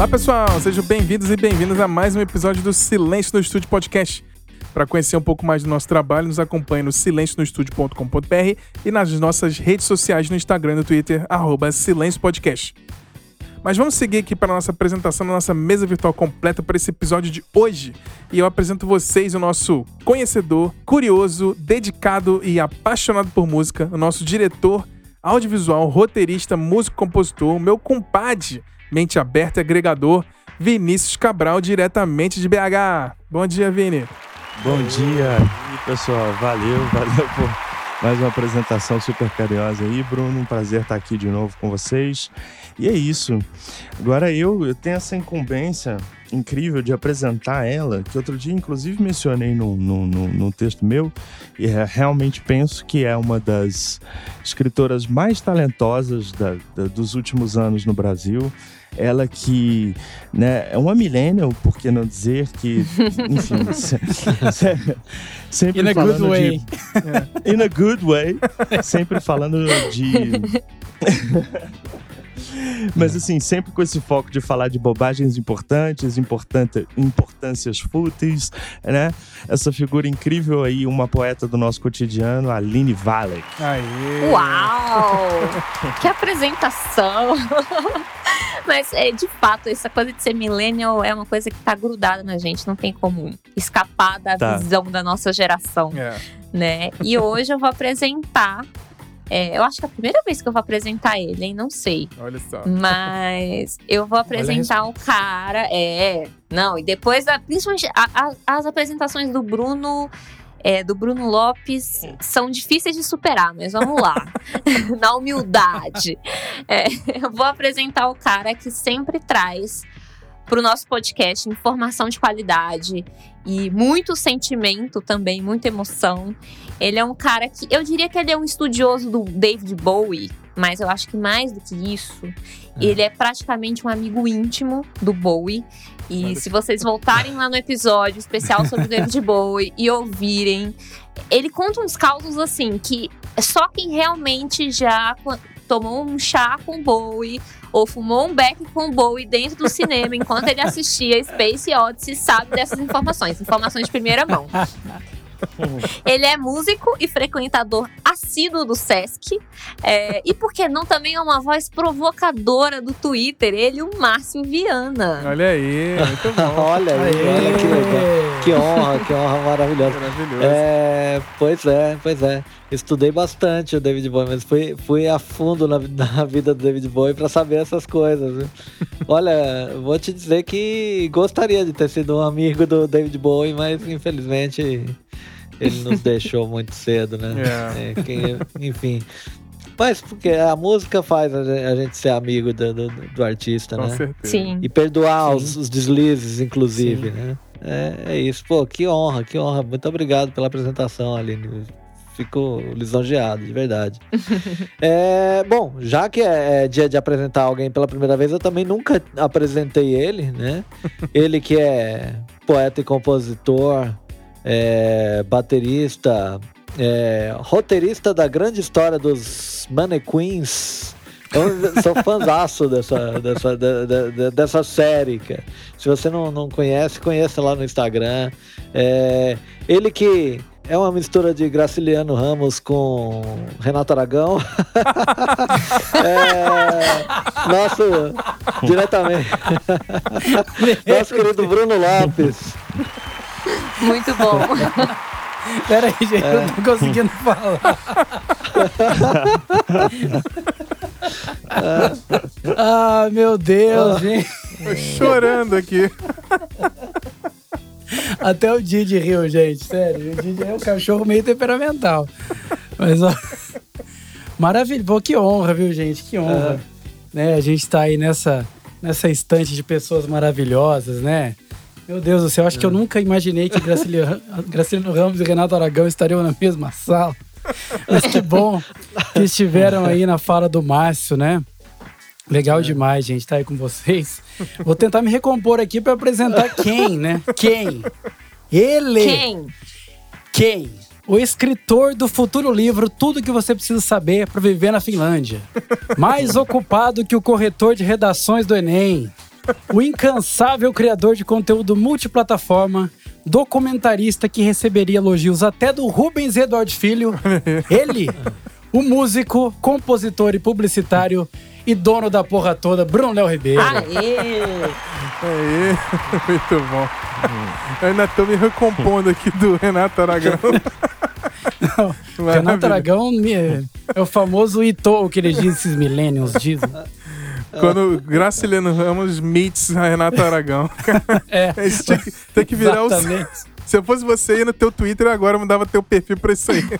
Olá pessoal, sejam bem-vindos e bem-vindas a mais um episódio do Silêncio no Estúdio Podcast. Para conhecer um pouco mais do nosso trabalho, nos acompanhe no silencionostudio.com.br e nas nossas redes sociais no Instagram e no Twitter, arroba Silêncio Podcast. Mas vamos seguir aqui para a nossa apresentação da nossa mesa virtual completa para esse episódio de hoje. E eu apresento vocês o nosso conhecedor, curioso, dedicado e apaixonado por música, o nosso diretor audiovisual, roteirista, músico, compositor, meu compadre, mente aberta e agregador, Vinícius Cabral, diretamente de BH. Bom dia, Vini. Bom dia, pessoal. Valeu, valeu por mais uma apresentação super carinhosa aí, Bruno. Um prazer estar aqui de novo com vocês. E é isso. Agora eu, eu tenho essa incumbência incrível de apresentar ela, que outro dia, inclusive, mencionei no, no, no, no texto meu, e realmente penso que é uma das escritoras mais talentosas da, da, dos últimos anos no Brasil. Ela que né, é uma millennial, por que não dizer que, enfim, sempre In a falando good way. de... In a good way. Sempre falando de... Mas assim, sempre com esse foco de falar de bobagens importantes, importante, importâncias fúteis, né? Essa figura incrível aí, uma poeta do nosso cotidiano, Aline Valek. Aê! Uau! que apresentação! Mas, é, de fato, essa coisa de ser millennial é uma coisa que tá grudada na gente, não tem como escapar da Tá. visão da nossa geração, É. né? E hoje eu vou apresentar. É, eu acho que é a primeira vez que eu vou apresentar ele, hein? Não sei. Olha só. Mas eu vou apresentar o cara. É. Não, e depois, da- principalmente a- a- as apresentações do Bruno. é, do Bruno Lopes são difíceis de superar, mas vamos lá. Na humildade. É, eu vou apresentar o cara que sempre traz para o nosso podcast informação de qualidade e muito sentimento também, muita emoção. Ele é um cara que eu diria que ele é um estudioso do David Bowie, mas eu acho que mais do que isso, ele é praticamente um amigo íntimo do Bowie. E se vocês voltarem lá no episódio especial sobre o David Bowie e ouvirem, ele conta uns causos assim que só quem realmente já tomou um chá com Bowie ou fumou um beck com Bowie dentro do cinema enquanto ele assistia Space Odyssey sabe dessas informações, informações de primeira mão. Ele é músico e frequentador assíduo do Sesc. é, e por que não também é uma voz provocadora do Twitter? Ele, o Márcio Viana. Olha aí, muito bom. olha aí, olha que legal. Que honra, que honra maravilhosa. Maravilhoso. É, pois é, pois é. Estudei bastante o David Bowie, mas fui, fui a fundo na, na vida do David Bowie pra saber essas coisas. viu? Olha, vou te dizer que gostaria de ter sido um amigo do David Bowie, mas infelizmente ele nos deixou muito cedo, né? É. É, que- enfim. Mas porque a música faz a gen- a gente ser amigo do, do, do artista, Com né? certeza. Sim. E perdoar os, os deslizes, inclusive, né? É, é isso. Pô, que honra, que honra. Muito obrigado pela apresentação, Aline. Fico lisonjeado, de verdade. É, bom, já que é, é dia de apresentar alguém pela primeira vez, eu também nunca apresentei ele, né? Ele que é poeta e compositor, é, baterista, é, roteirista da grande história dos Mannequins. Eu sou fãzaço dessa, dessa, dessa série, cara. Se você não, não conhece, conheça lá no Instagram. É, ele que é uma mistura de Graciliano Ramos com Renato Aragão. é, nosso, diretamente. nosso querido Bruno Lopes. Muito bom. Pera aí, gente, eu não tô conseguindo falar. ah, meu Deus, gente. Tô chorando aqui. Até o Didi riu, gente. Sério, o Didi é um cachorro meio temperamental. Mas, ó. Maravilha. Pô, que honra, viu, gente? Que honra. Né, a gente tá aí nessa, nessa estante de pessoas maravilhosas, né? Meu Deus do céu, acho que eu nunca imaginei que Graciliano, Graciliano Ramos e Renato Aragão estariam na mesma sala. Mas que bom que estiveram aí na fala do Márcio, né? Legal demais, gente, estar aí com vocês. Vou tentar me recompor aqui para apresentar quem, né? Quem? Ele! Quem? Quem? O escritor do futuro livro Tudo que você precisa saber para viver na Finlândia. Mais ocupado que o corretor de redações do Enem. o incansável criador de conteúdo multiplataforma, documentarista que receberia elogios até do Rubens Eduardo Filho. Ele, o músico, compositor e publicitário e dono da porra toda, Bruno Léo Ribeiro. Aê! Aê, muito bom. Eu ainda tô me recompondo aqui do Renato Aragão. Não, Renato Aragão é o famoso Ito, que eles dizem, esses millennials dizem. Quando Graciliano Ramos meets a Renato Aragão. É, tinha que, tem que virar o. exatamente. Se eu fosse você, ia no teu Twitter agora, eu mudava teu perfil pra isso aí.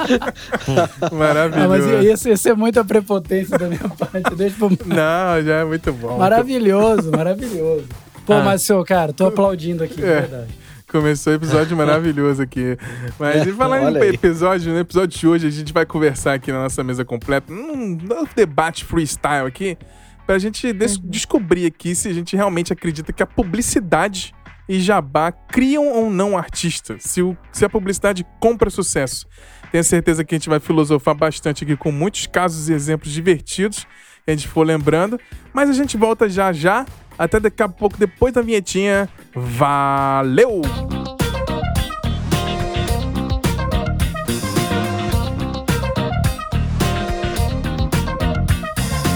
Ah, mas Maravilhoso. isso, isso é muita prepotência da minha parte. Deixa pro... Não, já é muito bom. Maravilhoso, maravilhoso. Pô, Ah. mas, seu cara, tô aplaudindo aqui, de É. verdade. Começou o episódio maravilhoso aqui. Mas e falar em episódio, no episódio de hoje a gente vai conversar aqui na nossa mesa completa, num novo debate freestyle aqui, pra gente des- descobrir aqui se a gente realmente acredita que a publicidade e jabá criam ou não artistas, se, o- se a publicidade compra sucesso. Tenho certeza que a gente vai filosofar bastante aqui com muitos casos e exemplos divertidos que a gente for lembrando. Mas a gente volta já já. Até daqui a pouco, depois da vinhetinha. Valeu!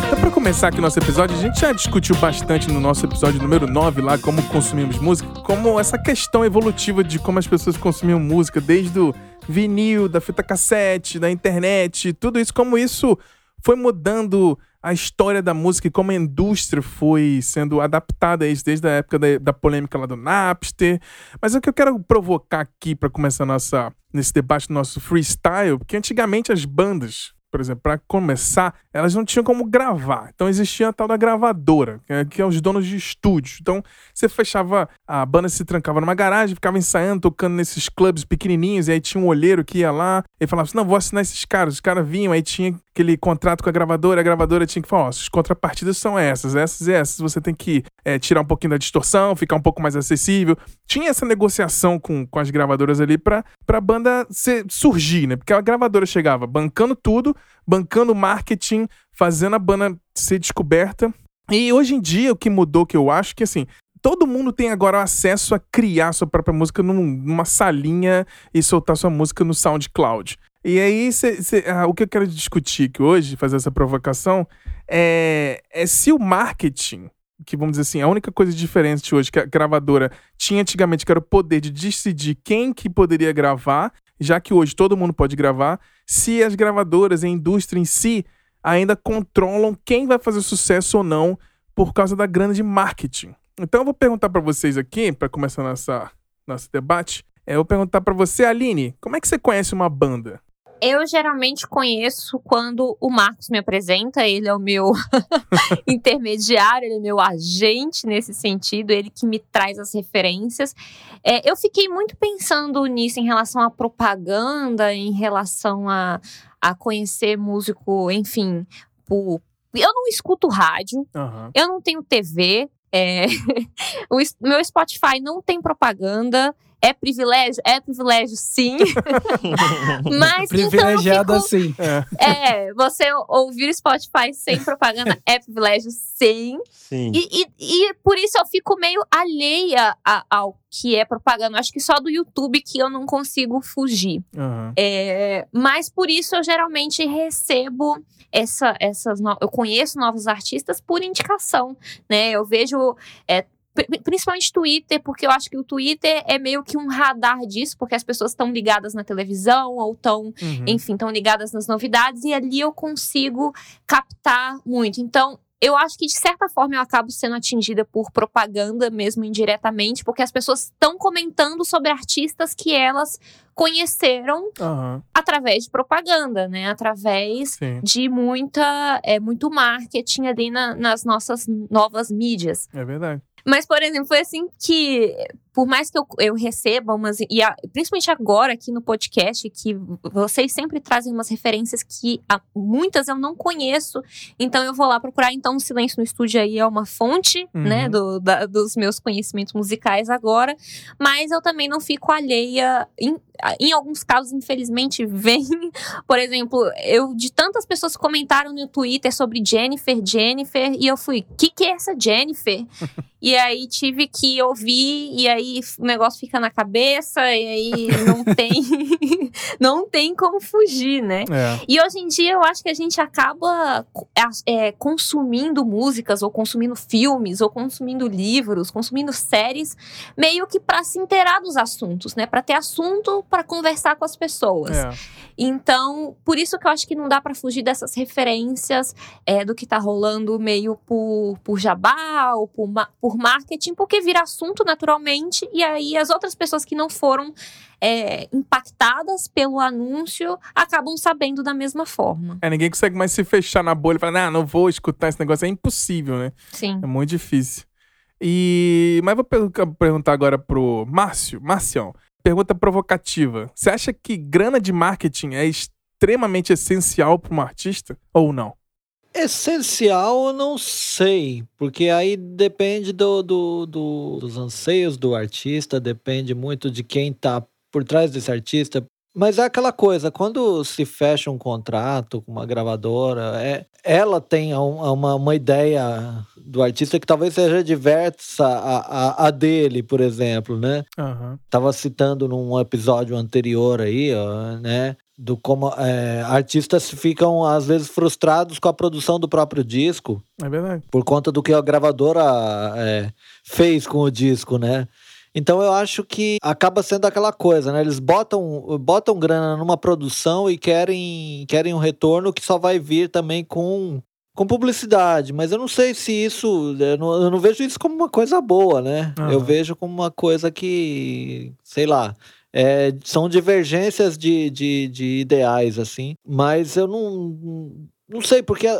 Então, começar aqui nosso episódio, a gente já discutiu bastante no nosso episódio número 9 lá, como consumimos música, como essa questão evolutiva de como as pessoas consumiam música, desde o vinil, da fita cassete, da internet, tudo isso, como isso foi mudando a história da música e como a indústria foi sendo adaptada a isso desde a época da, da polêmica lá do Napster. Mas o que eu quero provocar aqui para começar nossa, nesse debate do nosso freestyle, porque antigamente as bandas, por exemplo, para começar, elas não tinham como gravar. Então existia a tal da gravadora, que é, é os donos de estúdio. Então você fechava, a banda se trancava numa garagem, ficava ensaiando, tocando nesses clubes pequenininhos, e aí tinha um olheiro que ia lá e falava assim: não, vou assinar esses caras. Os caras vinham, aí tinha aquele contrato com a gravadora, a gravadora tinha que falar: ó, as contrapartidas são essas, essas e essas. Você tem que é, tirar um pouquinho da distorção, ficar um pouco mais acessível. Tinha essa negociação com, com as gravadoras ali pra, pra banda ser, surgir, né? Porque a gravadora chegava bancando tudo, bancando marketing, fazendo a banda ser descoberta. E hoje em dia, o que mudou, que eu acho que assim. Todo mundo tem agora acesso a criar sua própria música num- numa salinha e soltar sua música no SoundCloud. E aí, cê- cê- ah, o que eu quero discutir aqui hoje, fazer essa provocação, é, é se o marketing, que vamos dizer assim, a única coisa diferente hoje que a gravadora tinha antigamente, que era o poder de decidir quem que poderia gravar, já que hoje todo mundo pode gravar, se as gravadoras a indústria em si ainda controlam quem vai fazer sucesso ou não por causa da grana de marketing. Então eu vou perguntar para vocês aqui, para começar nossa, nosso debate, é, eu vou perguntar para você, Aline, como é que você conhece uma banda? Eu geralmente conheço quando o Marcos me apresenta, ele é o meu intermediário, ele é meu agente nesse sentido, ele que me traz as referências. É, eu fiquei muito pensando nisso em relação à propaganda, em relação a, a conhecer músico, enfim, por. Eu não escuto rádio, Aham. eu não tenho TV, é, o meu Spotify não tem propaganda. É privilégio? É privilégio, sim. Mas então eu Privilegiado fico- assim. é, você ouvir Spotify sem propaganda é privilégio, sim. Sim. E, e, e por isso eu fico meio alheia a- ao que é propaganda. Eu Acho que só do YouTube que eu não consigo fugir. Aham. É, mas por isso eu geralmente recebo essa, essas. no- Eu conheço novos artistas por indicação, né? Eu vejo. é, Principalmente Twitter, porque eu acho que o Twitter é meio que um radar disso, porque as pessoas estão ligadas na televisão ou estão Uhum. enfim, estão ligadas nas novidades e ali eu consigo captar muito. Então, eu acho que de certa forma eu acabo sendo atingida por propaganda, mesmo indiretamente, porque as pessoas estão comentando sobre artistas que elas conheceram Aham. através de propaganda, né? Através Sim, de muita, é, muito marketing ali na- nas nossas novas mídias. é verdade. Mas, por exemplo, foi assim que por mais que eu, eu receba umas. E a, principalmente agora aqui no podcast, que vocês sempre trazem umas referências que a, muitas eu não conheço. Então eu vou lá procurar. Então, o Silêncio no Estúdio aí é uma fonte, Uhum. né, do, da- dos meus conhecimentos musicais agora. Mas eu também não fico alheia. Em, em alguns casos, infelizmente, vem. Por exemplo, eu de tantas pessoas que comentaram no Twitter sobre Jennifer, Jennifer, e eu fui, que que é essa Jennifer? E aí tive que ouvir, e aí o negócio fica na cabeça, e aí não tem, não tem como fugir, né? É. E hoje em dia eu acho que a gente acaba é, consumindo músicas, ou consumindo filmes, ou consumindo livros, consumindo séries, meio que para se inteirar dos assuntos, né? Para ter assunto para conversar com as pessoas. É. Então, por isso que eu acho que não dá pra fugir dessas referências é, do que tá rolando meio por, por jabá ou por, por marketing, porque vira assunto naturalmente, e aí as outras pessoas que não foram é, impactadas pelo anúncio acabam sabendo da mesma forma. É, ninguém consegue mais se fechar na bolha e falar, não, não vou escutar esse negócio. É impossível, né? Sim. É muito difícil. E. Mas vou per- perguntar agora pro Márcio. Marcião, pergunta provocativa. Você acha que grana de marketing é extremamente essencial para um artista ou não? Essencial, eu não sei, porque aí depende do, do- do- dos anseios do artista, depende muito de quem tá por trás desse artista. Mas é aquela coisa, quando se fecha um contrato com uma gravadora, é, ela tem um- uma, uma ideia do artista que talvez seja diversa a, a, a dele, por exemplo, né? Aham. Tava citando num episódio anterior aí, ó, né? Do como é, artistas ficam, às vezes, frustrados com a produção do próprio disco, É verdade. por conta do que a gravadora é, fez com o disco, né? Então eu acho que acaba sendo aquela coisa, né? Eles botam, botam grana numa produção e querem, querem um retorno que só vai vir também com, com publicidade. Mas eu não sei se isso. Eu não, eu não vejo isso como uma coisa boa, né? Aham. Eu vejo como uma coisa que, sei lá. É, são divergências de, de, de ideais, assim. Mas eu não. Não sei, porque é,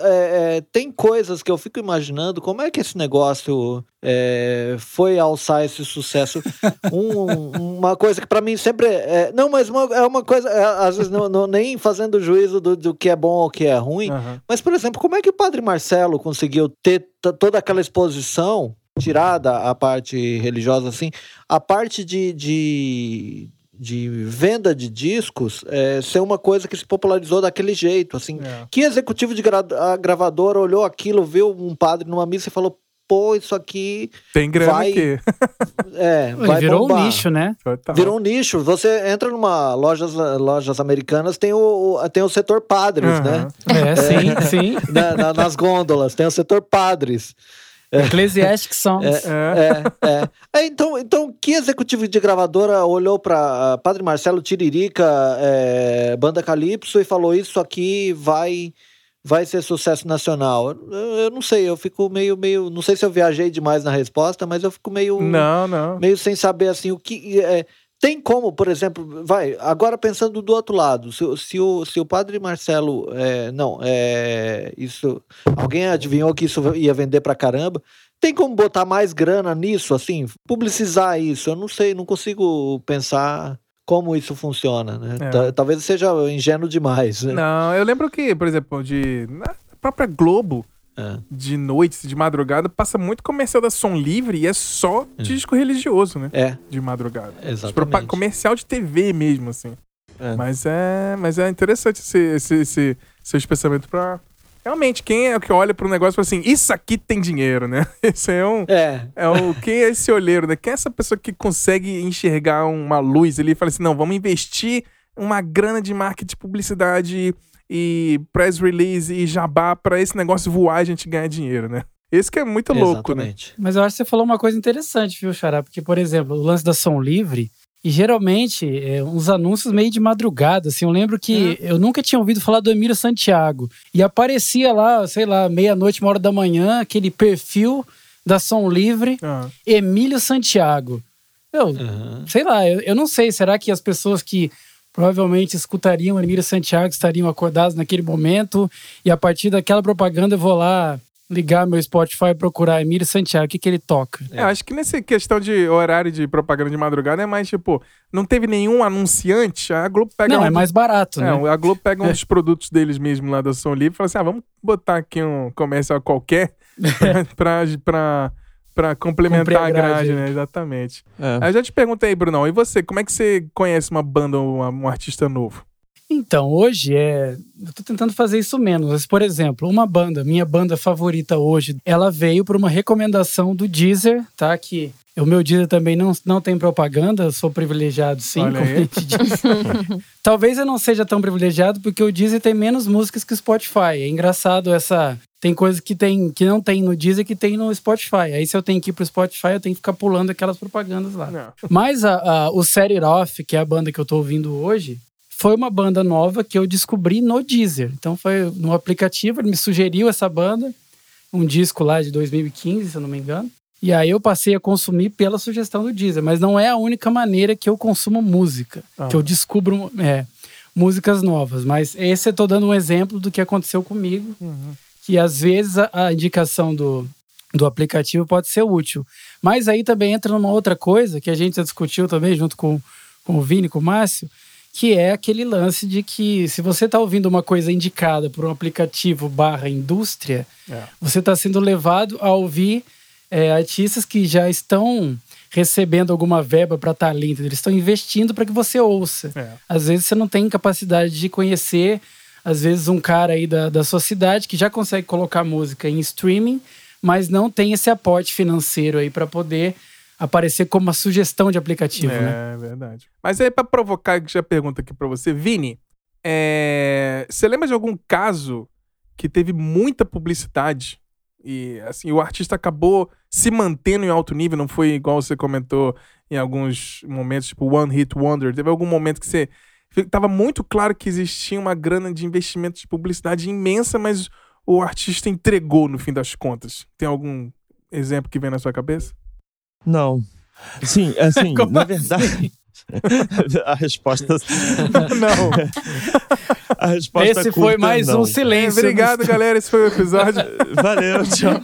é, tem coisas que eu fico imaginando como é que esse negócio é, foi alçar esse sucesso. Um- uma coisa que pra mim sempre é. não, mas uma- é uma coisa. é, às vezes não, não- nem fazendo juízo do, do que é bom ou que é ruim. Aham. Mas, por exemplo, como é que o Padre Marcelo conseguiu ter toda aquela exposição, tirada a parte religiosa, assim, a parte de, de, de venda de discos é, ser uma coisa que se popularizou daquele jeito, assim. É. Que executivo de gra a gravadora olhou aquilo, viu um padre numa missa e falou: pô, isso aqui Tem grana Vai- aqui. é, vai virou bombar. um nicho, né? Total. Virou um nicho. Você entra numa lojas, lojas americanas, tem o, o- tem o setor padres, né? Aham. É, sim, sim. Na- na- nas gôndolas, tem o setor padres. Ecclesiastic Songs. É. É, é. É, então, então, que executivo de gravadora olhou para Padre Marcelo Tiririca, é, Banda Calypso, e falou: Isso aqui vai vai ser sucesso nacional? Eu, eu não sei, eu fico meio, meio. Não sei se eu viajei demais na resposta, mas eu fico meio, Não, não. meio sem saber assim o que. é, tem como, por exemplo, vai, agora pensando do outro lado, se, o- se, o, se o padre Marcelo. é, não, é, isso. Alguém adivinhou que isso ia vender pra caramba? Tem como botar mais grana nisso, assim? Publicizar isso? Eu não sei, não consigo pensar como isso funciona, né? É. Ta- Talvez seja ingênuo demais, né? Não, eu lembro que, por exemplo, de. Na própria Globo, É. de noite, de madrugada, passa muito comercial da Som Livre e é só disco religioso, né? É, De madrugada. exatamente. Comercial de TV mesmo, assim. É. Mas é, mas é interessante esse, esse, esse seus pensamentos pra. Realmente, quem é o que olha pro negócio e fala assim, isso aqui tem dinheiro, né? Esse é um. É, É o, quem é esse olheiro, né? Quem é essa pessoa que consegue enxergar uma luz ali e fala assim: não, vamos investir uma grana de marketing, publicidade e press release e jabá pra esse negócio voar e a gente ganhar dinheiro, né? Esse que é muito louco, né? exatamente. Mas eu acho que você falou uma coisa interessante, viu, Xará? Porque, por exemplo, o lance da Som Livre, e geralmente é, uns anúncios meio de madrugada, assim. Eu lembro que eu nunca tinha ouvido falar do Emílio Santiago. E aparecia lá, sei lá, meia-noite, uma hora da manhã, aquele perfil da Som Livre, Ah, Emílio Santiago. Eu, Aham. sei lá, eu, eu não sei. Será que as pessoas que provavelmente escutariam Emílio Santiago estariam acordadas naquele momento e a partir daquela propaganda eu vou lá ligar meu Spotify e procurar Emílio Santiago, o que, que ele toca? É, acho que nessa questão de horário de propaganda de madrugada é mais tipo, não teve nenhum anunciante, a Globo pega. Não, um é mais barato, É, né? a Globo pega um dos produtos deles mesmo lá da Som Livre e fala assim: ah, vamos botar aqui um comercial qualquer pra, pra, pra complementar Cumprir a a grade, grade. né? Exatamente. É. Aí eu já te perguntei aí, Brunão, e você, como é que você conhece uma banda ou um artista novo? Então, hoje é. Eu tô tentando fazer isso menos. Mas, por exemplo, uma banda, minha banda favorita hoje, ela veio por uma recomendação do Deezer, tá? Que o meu Deezer também não, não tem propaganda, eu sou privilegiado sim, Olha como aí. a gente diz. Talvez eu não seja tão privilegiado porque o Deezer tem menos músicas que o Spotify. É engraçado essa. Tem coisas que, tem, que não tem no Deezer que tem no Spotify. Aí se eu tenho que ir pro Spotify, eu tenho que ficar pulando aquelas propagandas lá. Não. Mas a, a- o Set It Off, que é a banda que eu tô ouvindo hoje, foi uma banda nova que eu descobri no Deezer. Então foi no aplicativo, ele me sugeriu essa banda, um disco lá de 2015, se eu não me engano. E aí eu passei a consumir pela sugestão do Deezer. Mas não é a única maneira que eu consumo música, Ah. que eu descubro é, músicas novas. Mas esse eu tô dando um exemplo do que aconteceu comigo, que às vezes a, a indicação do, do aplicativo pode ser útil. Mas aí também entra numa outra coisa que a gente já discutiu também junto com, com o Vini, com o Márcio, que é aquele lance de que se você está ouvindo uma coisa indicada por um aplicativo barra indústria, É. você está sendo levado a ouvir é, artistas que já estão recebendo alguma verba para estar ali, entendeu? eles estão investindo para que você ouça. É. Às vezes você não tem capacidade de conhecer, às vezes um cara aí da, da sua cidade que já consegue colocar música em streaming, mas não tem esse aporte financeiro aí para poder aparecer como uma sugestão de aplicativo, né? É verdade. Mas aí, pra provocar, já pergunta aqui pra você, Vini, é, você lembra de algum caso que teve muita publicidade e assim o artista acabou se mantendo em alto nível, não foi igual você comentou em alguns momentos, tipo One Hit Wonder. Teve algum momento que você tava muito claro que existia uma grana de investimento de publicidade imensa, mas o artista entregou no fim das contas. Tem algum exemplo que vem na sua cabeça? Não. Sim, assim, na assim? a resposta. Não. A resposta Esse foi curta, mais não. um silêncio. Obrigado, galera. Esse foi o episódio. Valeu, tchau.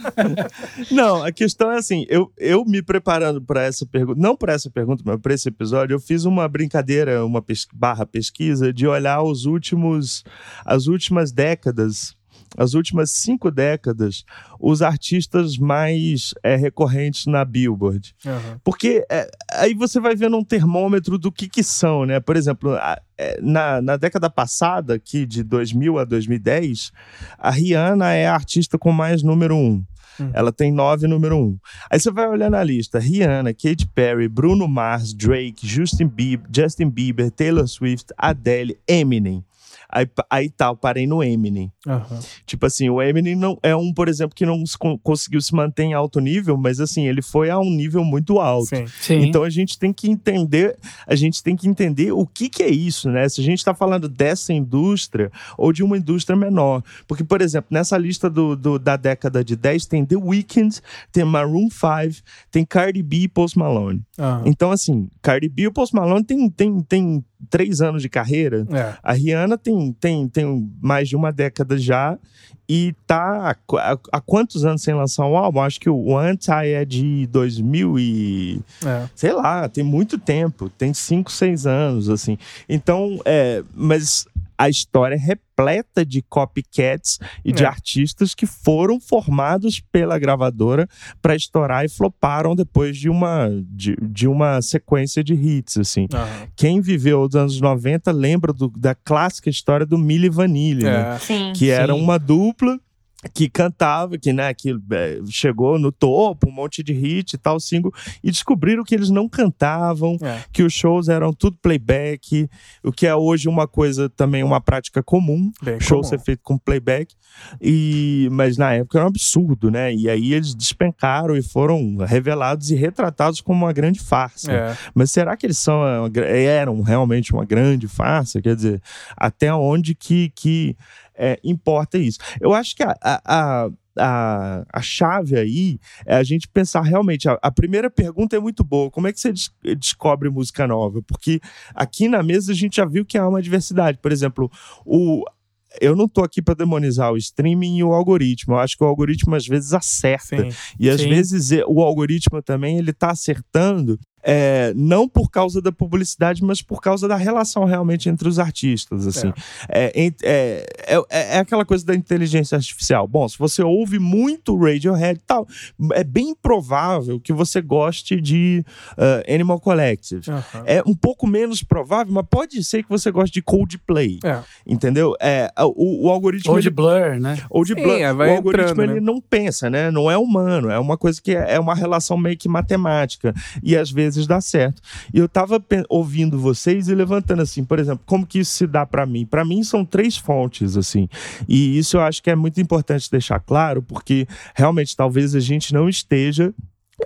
Não, a questão é assim, eu, eu me preparando para essa pergunta, não para essa pergunta, mas para esse episódio, eu fiz uma brincadeira, uma pes- barra pesquisa de olhar os últimos, as últimas décadas, as últimas cinco décadas, os artistas mais é, recorrentes na Billboard. Aham. Porque é, aí você vai vendo um termômetro do que que são, né? Por exemplo, a- é, na, na década passada, aqui de 2000 a 2010, a Rihanna é a artista com mais número um. Hum. Ela tem nove número um. Aí você vai olhar na lista: Rihanna, Katy Perry, Bruno Mars, Drake, Justin Bieber, Justin Bieber, Taylor Swift, Adele, Eminem. Aí, aí tá, eu parei no Eminem. Aham. Tipo assim, o Eminem não, é um, por exemplo, que não se con- conseguiu se manter em alto nível, mas assim, ele foi a um nível muito alto. Sim. Sim. Então a gente tem que entender, a gente tem que entender o que, que é isso, né? Se a gente está falando dessa indústria ou de uma indústria menor. Porque, por exemplo, nessa lista do, do- da década de 10 tem The Weeknd, tem Maroon 5, tem Cardi B e Post Malone. Aham. Então, assim, Cardi B e o Post Malone tem, tem, tem três anos de carreira. É. A Rihanna tem, tem, tem mais de uma década já e tá há, há quantos anos sem lançar um álbum? Acho que o Anti é de 2000 e É. sei lá, tem muito tempo, tem cinco, seis anos, assim. Então, é, mas a história é repleta de copycats e de É. artistas que foram formados pela gravadora para estourar e floparam depois de uma, de, de uma sequência de hits, assim. Aham. Quem viveu os anos 90 lembra do- da clássica história do Milli Vanilli, né? É. Sim. que era Sim. uma dupla que cantava, que, né, que é, chegou no topo, um monte de hit e tal, single, e descobriram que eles não cantavam, É. que os shows eram tudo playback, o que é hoje uma coisa também, uma prática comum, Bem show comum. ser feito com playback, e, mas na época era um absurdo, né, e aí eles despencaram e foram revelados e retratados como uma grande farsa. É. Mas será que eles são eram realmente uma grande farsa? Quer dizer, até onde que, que é, importa isso? Eu acho que a, a, a, a, chave aí é a gente pensar realmente. A, a primeira pergunta é muito boa: como é que você des- descobre música nova? Porque aqui na mesa a gente já viu que há uma diversidade. Por exemplo, o. eu não tô aqui para demonizar o streaming e o algoritmo. Eu acho que o algoritmo às vezes acerta. Sim. E às Sim. vezes o algoritmo também ele tá acertando é, não por causa da publicidade, mas por causa da relação realmente entre os artistas, assim. É, em- é, é, é aquela coisa da inteligência artificial. Bom, se você ouve muito Radiohead e tal, é bem provável que você goste de ah, Animal Collective. É um pouco menos provável, mas pode ser que você goste de Coldplay, É. entendeu? É, o, o algoritmo... Ou de ele- Blur, né? ou de Sim, Blur. é, vai o algoritmo entrando, ele né? não pensa, né? Não é humano, é uma coisa que é é uma relação meio que matemática e às vezes dá certo. E eu tava pe- ouvindo vocês e levantando assim, por exemplo, como que isso se dá para mim? Para mim são três fontes assim. E isso eu acho que é muito importante deixar claro, porque realmente talvez a gente não esteja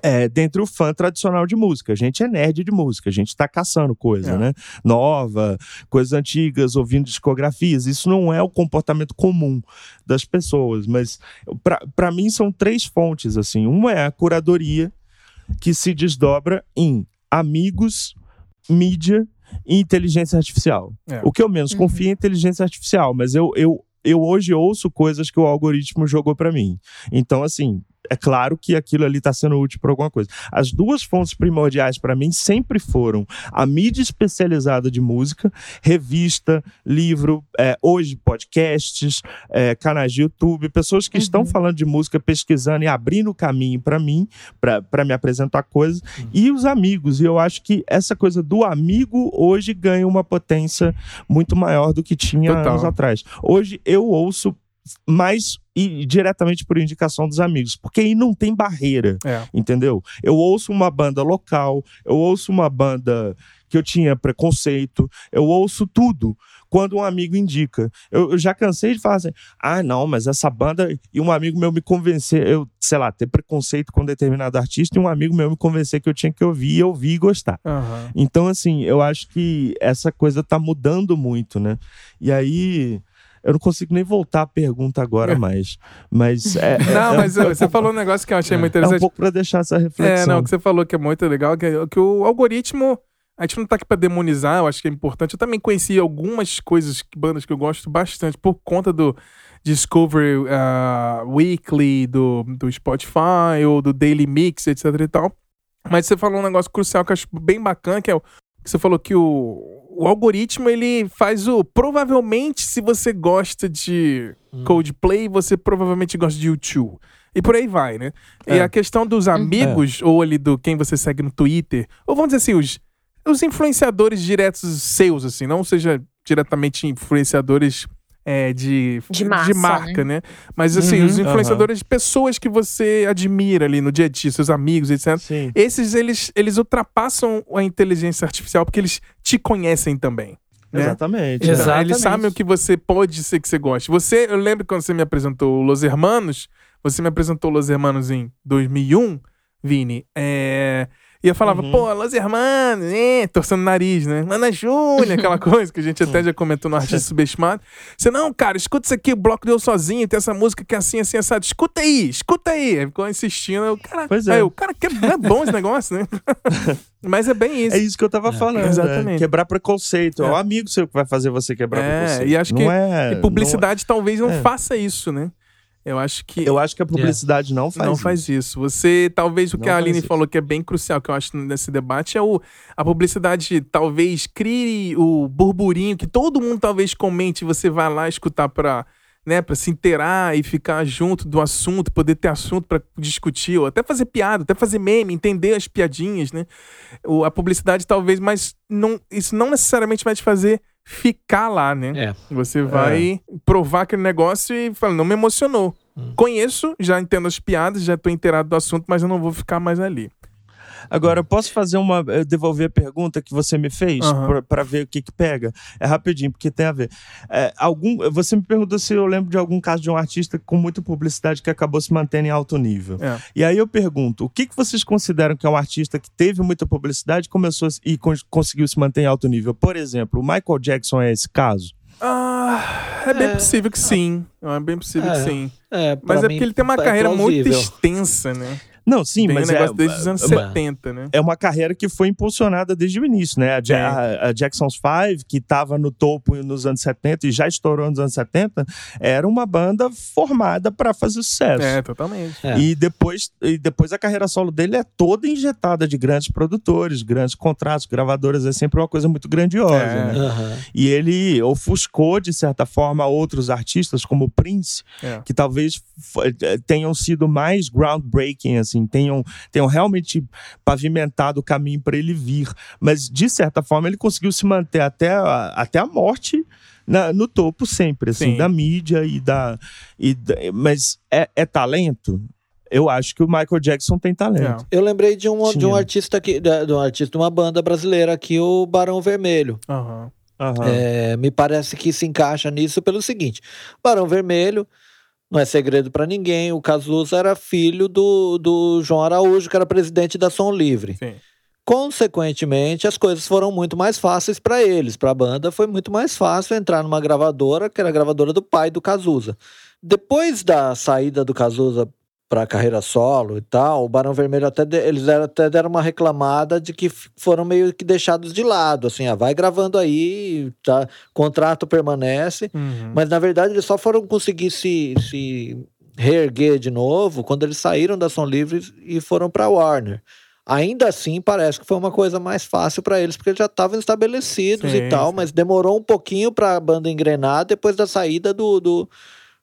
é, dentre o fã tradicional de música. A gente é nerd de música, a gente tá caçando coisa, É. né? Nova, coisas antigas, ouvindo discografias. Isso não é o comportamento comum das pessoas, mas para mim são três fontes assim. Uma é a curadoria que se desdobra em amigos, mídia e inteligência artificial. É. O que eu menos Uhum. confio é inteligência artificial, mas eu, eu, eu hoje ouço coisas que o algoritmo jogou para mim. Então, assim, é claro que aquilo ali está sendo útil para alguma coisa. As duas fontes primordiais para mim sempre foram a mídia especializada de música, revista, livro, é, hoje podcasts, é, canais de YouTube, pessoas que estão Uhum. falando de música, pesquisando e abrindo o caminho para mim, para me apresentar coisas, e os amigos. E eu acho que essa coisa do amigo hoje ganha uma potência muito maior do que tinha Total. anos atrás. Hoje eu ouço mais e diretamente por indicação dos amigos, porque aí não tem barreira, É. entendeu? Eu ouço uma banda local, eu ouço uma banda que eu tinha preconceito, eu ouço tudo quando um amigo indica. Eu, eu já cansei de falar assim, ah, não, mas essa banda e um amigo meu me convencer, eu, sei lá, ter preconceito com determinado artista e um amigo meu me convencer que eu tinha que ouvir e ouvir e gostar. Aham. Então, assim, eu acho que essa coisa tá mudando muito, né? E aí. Eu não consigo nem voltar à pergunta agora mais. Mas. É, é- Não, é mas um você falou um negócio que eu achei muito é um interessante. pouco para deixar essa É, reflexão. não, o que você falou que é muito legal, que, é- que o algoritmo. A gente não tá aqui pra demonizar, eu acho que é importante. Eu também conheci algumas coisas, bandas que eu gosto bastante, por conta do Discovery ah, Weekly, do, do Spotify, ou do Daily Mix, etc e tal. Mas você falou um negócio crucial que eu acho bem bacana, que é o que você falou que o, o algoritmo ele faz o. Provavelmente, se você gosta de Coldplay, você provavelmente gosta de YouTube. E por aí vai, né? E É. a questão dos amigos, ou ali do quem você segue no Twitter, ou vamos dizer assim, os, os influenciadores diretos seus, assim, não seja diretamente influenciadores é, de, De massa, marca, né? Mas assim, Uhum. os influenciadores de pessoas que você admira ali no dia a dia, seus amigos, etc. Sim. Esses, eles, eles ultrapassam a inteligência artificial porque eles te conhecem também. Né? Exatamente. É. Eles Exatamente. sabem o que você pode ser que você goste. Você, eu lembro quando você me apresentou Los Hermanos, você me apresentou Los Hermanos em 2001, Vini. É, e eu falava, Uhum. pô, Los Hermanos, é, torcendo o nariz, né? Ana Júnior, aquela coisa que a gente até já comentou no Artista Subestimado. Você, não, cara, escuta isso aqui, o bloco deu sozinho, tem essa música que é assim, assim, assado. Escuta aí, escuta aí. Aí ficou insistindo. Eu, cara, Pois é. aí eu, cara, que não é bom esse negócio, né? Mas é bem isso. É isso que eu tava falando. Exatamente. né? Quebrar preconceito. É. É. o amigo seu que vai fazer você quebrar É, preconceito. e acho não que- é, E publicidade talvez não é. faça isso, né? Eu acho que eu acho que a publicidade não faz não isso. faz isso. Você, talvez o que Não a Aline isso. falou que é bem crucial, que eu acho nesse debate, é o a publicidade talvez crie o burburinho que todo mundo talvez comente, você vai lá escutar pra, né, para se inteirar e ficar junto do assunto, poder ter assunto pra discutir, ou até fazer piada, até fazer meme, entender as piadinhas, né? O, a publicidade talvez, mas não, isso não necessariamente vai te fazer ficar lá, né? É. Você vai provar aquele negócio e fala, não me emocionou. Hum. Conheço, já entendo as piadas, já tô inteirado do assunto, mas eu não vou ficar mais ali. Agora, posso fazer uma. eh, devolver a pergunta que você me fez Aham. pra- pra ver o que que pega? É rapidinho, porque tem a ver. É, algum, você me perguntou se eu lembro de algum caso de um artista com muita publicidade que acabou se mantendo em alto nível. É. E aí eu pergunto: o que, que vocês consideram que é um artista que teve muita publicidade e começou e con- conseguiu se manter em alto nível? Por exemplo, o Michael Jackson é esse caso? Ah, é bem É. possível que sim. É bem possível É. que sim. É, Mas é mim porque ele tem uma é carreira muito plausível. extensa, né? Não, sim, Tem mas um negócio é, desde os anos é, 70, né? é uma carreira que foi impulsionada desde o início, né? A, Ja- É. a- a Jackson's Five, que estava no topo nos anos 70 e já estourou nos anos 70, era uma banda formada para fazer sucesso. É, totalmente. É. E depois, e depois a carreira solo dele é toda injetada de grandes produtores, grandes contratos, gravadoras, é sempre uma coisa muito grandiosa, É. né? Aham. E ele ofuscou, de certa forma, outros artistas, como o Prince, É. que talvez tenham sido mais groundbreaking, assim, tenham, tenham realmente pavimentado o caminho para ele vir. Mas, de certa forma, ele conseguiu se manter até a, até a morte na- no topo sempre, assim, Sim. da mídia e da. E da- mas é, é talento? Eu acho que o Michael Jackson tem talento. Eu lembrei de um, de um artista aqui, de, um artista de uma banda brasileira aqui, o Barão Vermelho. Aham. Aham. É, me parece que se encaixa nisso pelo seguinte: Barão Vermelho, não é segredo pra ninguém, o Cazuza era filho do, do João Araújo, que era presidente da Som Livre. Sim. Consequentemente, as coisas foram muito mais fáceis pra eles. Pra banda foi muito mais fácil entrar numa gravadora, que era a gravadora do pai do Cazuza. Depois da saída do Cazuza para carreira solo e tal, o Barão Vermelho até de- eles deram, até deram uma reclamada de que foram meio que deixados de lado, assim, ah, vai gravando aí, tá, contrato permanece, Uhum. mas na verdade eles só foram conseguir se, se reerguer de novo quando eles saíram da Som Livre e foram para Warner. Ainda assim, parece que foi uma coisa mais fácil para eles, porque eles já estavam estabelecidos Sim, e tal, sim. mas demorou um pouquinho para a banda engrenar depois da saída do, do,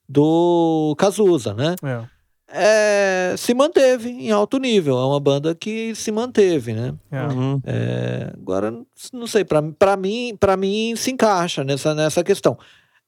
do Cazuza, né? É. É, se manteve em alto nível, é uma banda que se manteve, né? É. Uhum. É, agora, não sei, para mim, para mim se encaixa nessa, nessa questão.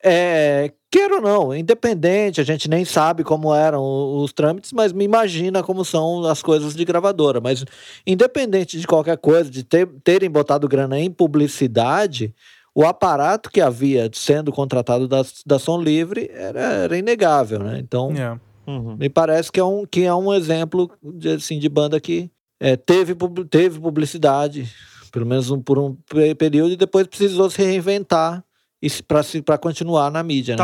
É, queira ou não, independente, a gente nem sabe como eram o- os trâmites, mas me imagina como são as coisas de gravadora. Mas independente de qualquer coisa, de ter- terem botado grana em publicidade, o aparato que havia sendo contratado da, da Som Livre era, era inegável, né? Então, É. Uhum. me parece que é um, que é um exemplo de, assim, de banda que é, teve, teve publicidade, pelo menos um- por um pe- período, e depois precisou se reinventar para continuar na mídia. Né?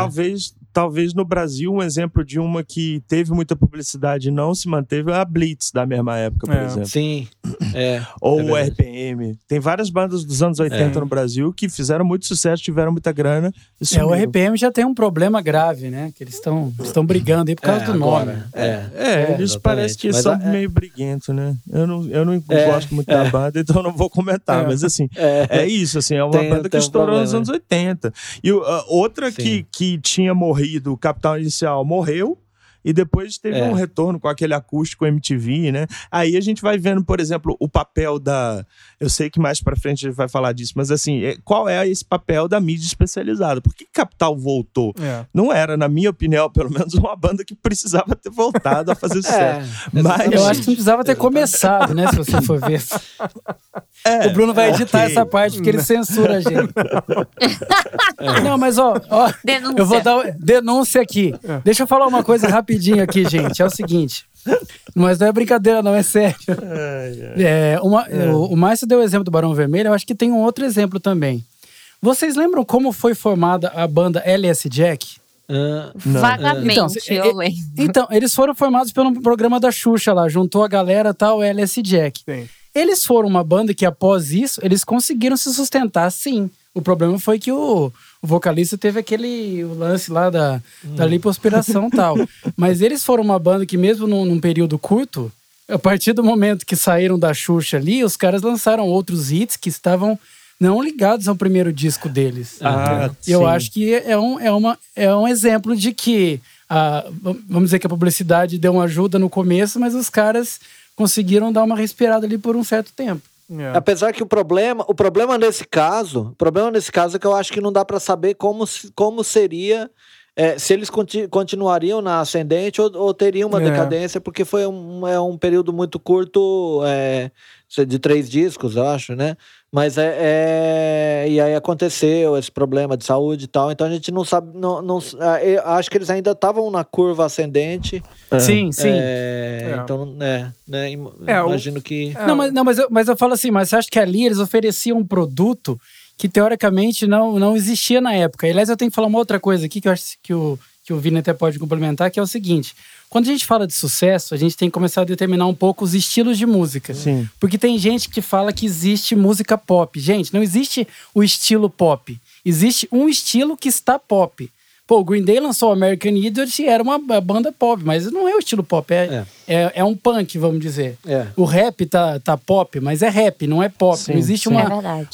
Talvez, no Brasil, um exemplo de uma que teve muita publicidade e não se manteve é a Blitz, da mesma época, por É. exemplo. Sim, é. Ou É o verdade. RPM. Tem várias bandas dos anos 80 É. no Brasil que fizeram muito sucesso, tiveram muita grana e É, o. RPM já tem um problema grave, né? Que eles estão estão brigando aí por causa É, do agora, nome. É. É, É, eles parecem que Mas são a- é- meio briguentos, né? Eu não, eu não É, gosto muito da banda, então eu não vou comentar. É. Mas assim, É. é isso, assim, é uma Tem- banda que um estourou nos anos 80. E o- a outra Sim. que, que tinha morrido, o Capital Inicial, morreu. E depois teve É. um retorno com aquele acústico MTV, né? Aí a gente vai vendo, por exemplo, o papel da. Eu sei que mais pra frente a gente vai falar disso, mas assim, é- qual é esse papel da mídia especializada? Por que Capital voltou? É. Não era, na minha opinião, pelo menos, uma banda que precisava ter voltado a fazer sucesso. É, Mas-. Eu acho que não precisava ter começado, né? Se você for ver. É, O Bruno vai editar ok. essa parte porque ele censura a gente. Não, mas ó, ó, Denúncia. eu vou dar denúncia aqui. Deixa eu falar uma coisa rapidinho aqui, gente. É o seguinte. Mas não é brincadeira, não, é sério. É, uma, O, o Márcio deu o exemplo do Barão Vermelho, eu acho que tem um outro exemplo também. Vocês lembram como foi formada a banda LS Jack? Ah, Vagamente, Então, eu e- lembro. Então, eles foram formados pelo programa da Xuxa lá, juntou a galera tal, LS Jack. Sim. Eles foram uma banda que, após isso, eles conseguiram se sustentar, sim. O problema foi que o, o vocalista teve aquele o lance lá da, da lipoaspiração e tal. Mas eles foram uma banda que, mesmo num, num período curto, a partir do momento que saíram da Xuxa ali, os caras lançaram outros hits que estavam não ligados ao primeiro disco deles. Ah, Eu sim. acho que é um, é, uma, é um exemplo de que, a, vamos dizer que a publicidade deu uma ajuda no começo, mas os caras conseguiram dar uma respirada ali por um certo tempo. É. Apesar que o problema, o problema nesse caso, o problema nesse caso é que eu acho que não dá pra saber como, como seria é, se eles conti- continuariam na ascendente ou, ou teriam uma É. decadência, porque foi um, é um período muito curto é, de três discos, eu acho, né? Mas é, é- E aí aconteceu esse problema de saúde e tal, então a gente não sabe. Não, não, eu acho que eles ainda estavam na curva ascendente. Sim, sim. É, É. Então, é, né? im- É, o- imagino que. É, Não, mas, não mas, eu, mas eu falo assim, mas você acha que ali eles ofereciam um produto que teoricamente não, não existia na época. Aliás, eu tenho que falar uma outra coisa aqui que eu acho que o, que o Vini até pode complementar, que é o seguinte: quando a gente fala de sucesso, a gente tem que começar a determinar um pouco os estilos de música. Sim. Porque tem gente que fala que existe música pop. Gente, não existe o estilo pop. Existe um estilo que está pop. Pô, o Green Day lançou American Idiot e era uma banda pop, mas não é o estilo pop, é, é. é, é um punk, vamos dizer. É. O rap tá, tá pop, mas é rap, não é pop. Sim, não existe sim. uma,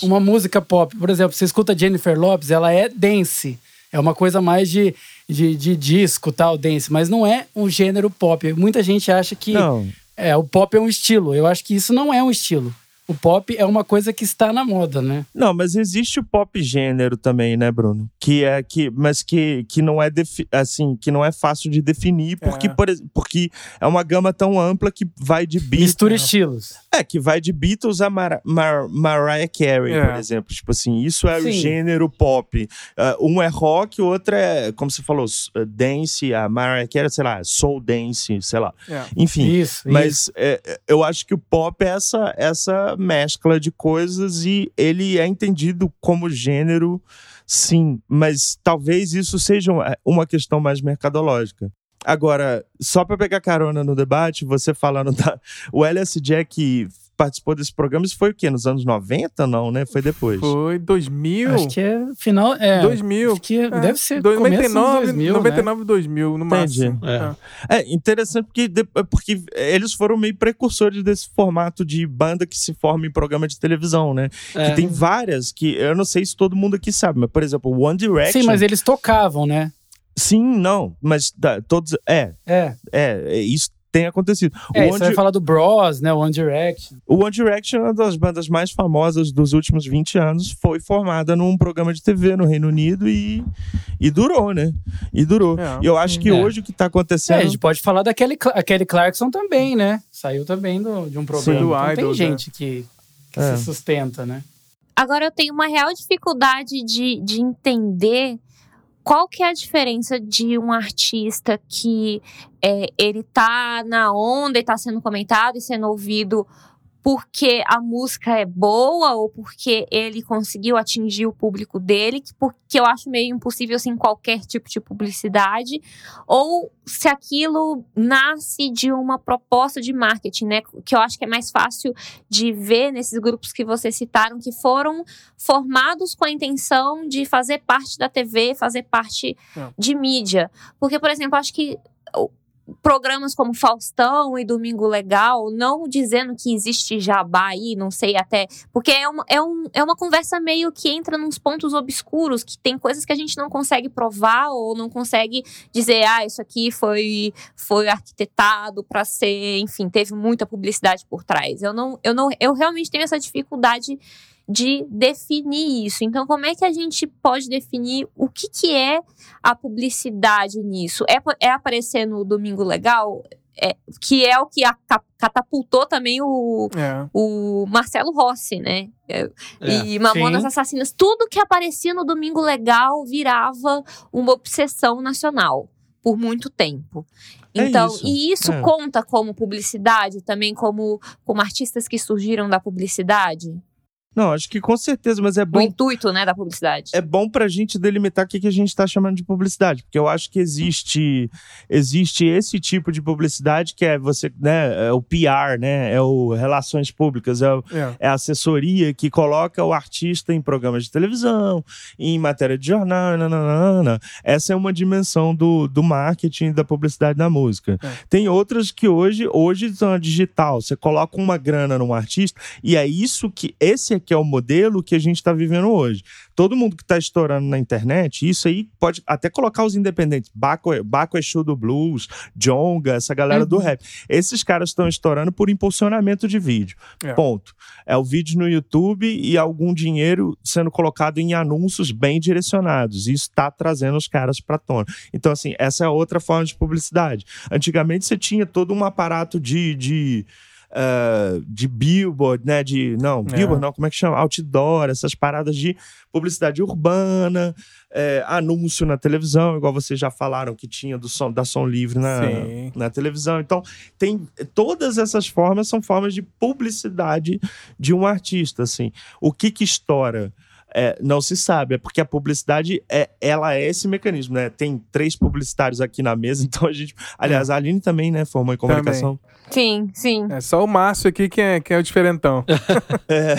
É uma música pop. Por exemplo, você escuta Jennifer Lopes, ela é dance. É uma coisa mais de, de, de disco, tal, dance, mas não é um gênero pop. Muita gente acha que Não. é, o pop é um estilo. Eu acho que isso não é um estilo. O pop é uma coisa que está na moda, né? Não, mas existe o pop gênero também, né, Bruno? Que é que, mas que, que não é assim, que não é fácil de definir, porque É. por porque é uma gama tão ampla que vai de Beatles, Mistura estilos. é que vai de Beatles a Mar Mar Mariah Carey, É. por exemplo. Tipo assim, isso é o Sim. gênero pop. Ah, um é rock, o outro é, como você falou, uh, dance, a Mariah Carey, sei lá, soul dance, sei lá. É. Enfim, Isso, isso. mas é, é, eu acho que o pop é essa, essa mescla de coisas e ele é entendido como gênero, sim. Mas talvez isso seja uma- questão mais mercadológica. Agora, só para pegar carona no debate, você falando da. O LS Jack participou desse programa, isso foi o quê? Nos anos 90? Não, né? Foi depois. Foi 2000. Acho que é final. É, 2000. Acho que É, deve ser. dois- começo dos 99, 2000, 99 2000, no Entendi. máximo. É. É interessante porque, de- porque eles foram meio precursores desse formato de banda que se forma em programa de televisão, né? É. Que tem várias que eu não sei se todo mundo aqui sabe, mas por exemplo, One Direction. Sim, mas eles tocavam, né? Sim, não, mas tá, todos é, É. é, é, isso tem acontecido. É, o, você vai falar do Bros, né? One Direction. o One Direction é uma das bandas mais famosas dos últimos 20 anos, foi formada num programa de TV no Reino Unido e, e durou, né? E durou. É. E eu acho que É. hoje o que tá É, acontecendo a gente pode falar da Kelly, a Kelly Clarkson também, né? Saiu também do- de um programa. do então Idol, tem gente que, que É. se sustenta, né? Agora eu tenho uma real dificuldade de, de entender qual que é a diferença de um artista que é, ele tá na onda e tá sendo comentado e sendo ouvido porque a música é boa ou porque ele conseguiu atingir o público dele, que- porque eu acho meio impossível assim qualquer tipo de publicidade, ou se aquilo nasce de uma proposta de marketing, né? Que eu acho que é mais fácil de ver nesses grupos que vocês citaram que foram formados com a intenção de fazer parte da TV, fazer parte É. de mídia. Porque, por exemplo, acho que programas como Faustão e Domingo Legal, não dizendo que existe jabá aí, não sei até, porque é uma, é, um, é uma conversa meio que entra nos pontos obscuros, que tem coisas que a gente não consegue provar ou não consegue dizer, ah, isso aqui foi, foi arquitetado para ser, enfim, teve muita publicidade por trás. Eu não, eu não, eu realmente tenho essa dificuldade de definir isso. Então, como é que a gente pode definir o que, que é a publicidade nisso? É, é aparecer no Domingo Legal? É, que é o que a- ca- catapultou também o, É. o Marcelo Rossi, né? É, É. E Mamonas Sim. Assassinas. Tudo que aparecia no Domingo Legal virava uma obsessão nacional por muito tempo. É Então, isso. e isso É. conta como publicidade, também como, como artistas que surgiram da publicidade? Não, acho que com certeza, mas é O bom intuito, né, da publicidade. é bom pra gente delimitar o que, que a gente está chamando de publicidade, porque eu acho que existe existe esse tipo de publicidade que é você, né, é o PR, né, é o relações públicas, é, o- É. é a assessoria que coloca o artista em programas de televisão, em matéria de jornal, nananana. essa é uma dimensão do, do marketing e da publicidade da música. É. Tem outras que hoje hoje são a digital, você coloca uma grana num artista e é isso que esse aqui é o modelo que a gente está vivendo hoje todo mundo que está estourando na internet, isso aí pode até colocar os independentes, Baco, Baco Exu do Blues, Jonga, essa galera do Uhum. rap. Esses caras estão estourando por impulsionamento de vídeo. É. Ponto. É o vídeo no YouTube e algum dinheiro sendo colocado em anúncios bem direcionados. Isso está trazendo os caras para tona. Então, assim, essa é outra forma de publicidade. Antigamente você tinha todo um aparato de. de ah, de billboard, né? De. Não, É. billboard não, como é que chama? Outdoor, essas paradas de publicidade urbana, é, anúncio na televisão, igual vocês já falaram que tinha do som, da som livre na, Sim. na televisão. Então, tem todas essas formas são formas de publicidade de um artista, assim. O que que estoura? É, não se sabe, é porque a publicidade é, ela é esse mecanismo, né? Tem três publicitários aqui na mesa, então a gente. Aliás, a Aline também, né? Formou em comunicação. Sim, sim. É só o Márcio aqui que é, que é o diferentão. É,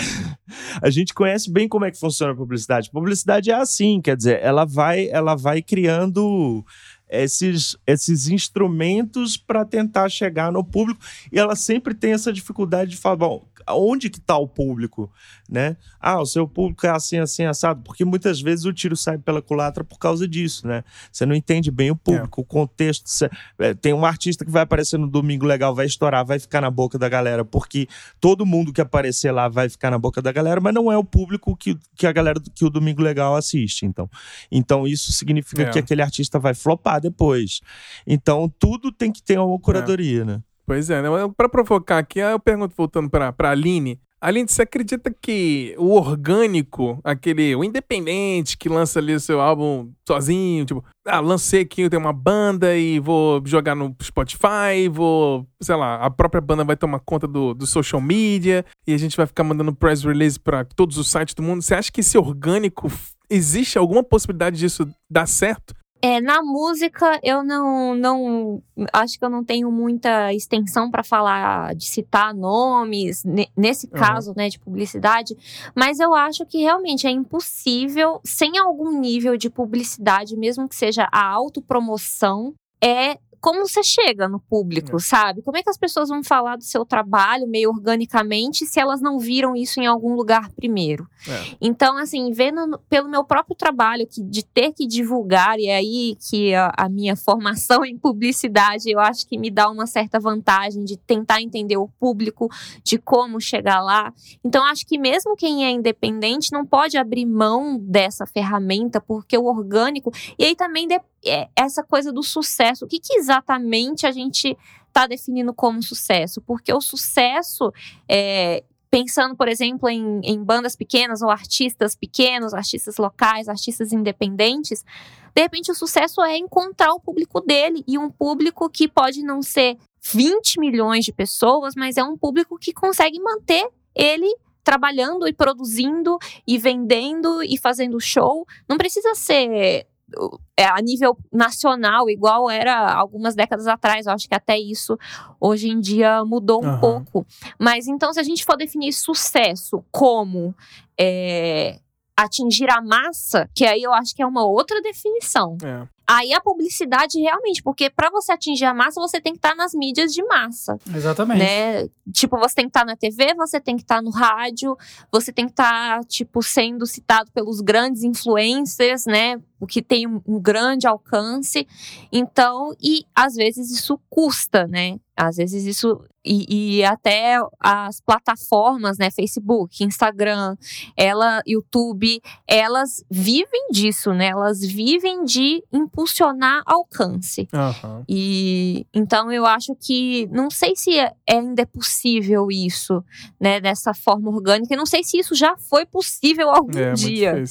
a gente conhece bem como é que funciona a publicidade. Publicidade é assim, quer dizer, ela vai, ela vai criando esses, esses instrumentos para tentar chegar no público e ela sempre tem essa dificuldade de falar, bom, onde que está o público, né? Ah, o seu público é assim, assim, assado, porque muitas vezes o tiro sai pela culatra por causa disso, né? Você não entende bem o público, é. o contexto. Você, é, tem um artista que vai aparecer no Domingo Legal, vai estourar, vai ficar na boca da galera, porque todo mundo que aparecer lá vai ficar na boca da galera, mas não é o público que, que a galera que o Domingo Legal assiste, então. Então isso significa é. que aquele artista vai flopar depois. Então tudo tem que ter uma curadoria, né? Pois é, né? Pra provocar aqui, eu pergunto, voltando pra, pra Aline. Aline, você acredita que o orgânico, aquele, o independente que lança ali o seu álbum sozinho, tipo, ah, lancei aqui, eu tenho uma banda e vou jogar no Spotify, vou, sei lá, a própria banda vai tomar conta do, do social media e a gente vai ficar mandando press release para todos os sites do mundo. Você acha que esse orgânico, existe alguma possibilidade disso dar certo? É, na música eu não, não acho que eu não tenho muita extensão para falar de citar nomes nesse caso, né, de publicidade, mas eu acho que realmente é impossível sem algum nível de publicidade, mesmo que seja a autopromoção, é como você chega no público, é. sabe? Como é que as pessoas vão falar do seu trabalho meio organicamente se elas não viram isso em algum lugar primeiro? É. Então, assim, vendo pelo meu próprio trabalho, que, de ter que divulgar, e é aí que a, a, minha formação em publicidade eu acho que me dá uma certa vantagem de tentar entender o público, de como chegar lá. Então, acho que mesmo quem é independente não pode abrir mão dessa ferramenta, porque o orgânico. E aí também de, é, essa coisa do sucesso. O que, que exatamente a gente está definindo como sucesso? Porque o sucesso é, pensando, por exemplo, em, em, bandas pequenas ou artistas pequenos, artistas locais, artistas independentes, de repente o sucesso é encontrar o público dele e um público que pode não ser 20 milhões de pessoas, mas é um público que consegue manter ele trabalhando e produzindo e vendendo e fazendo show. Não precisa ser a nível nacional, igual era algumas décadas atrás. Eu acho que até isso hoje em dia mudou um uhum. pouco. Mas então, se a gente for definir sucesso como é, atingir a massa, que aí eu acho que é uma outra definição. É. Aí a publicidade realmente, porque para você atingir a massa, você tem que estar tá nas mídias de massa. Exatamente. Né? Tipo, você tem que estar tá na TV, você tem que estar tá no rádio, você tem que estar, tipo, sendo citado pelos grandes influencers, né? O que tem um grande alcance. Então, e às vezes isso custa, né? Às vezes isso e, e, até as plataformas, né, Facebook, Instagram, ela, YouTube, elas vivem disso, né? Elas vivem de impulsionar alcance. Uhum. E então eu acho que não sei se é, ainda é possível isso, né, dessa forma orgânica. Eu não sei se isso já foi possível algum é, dia.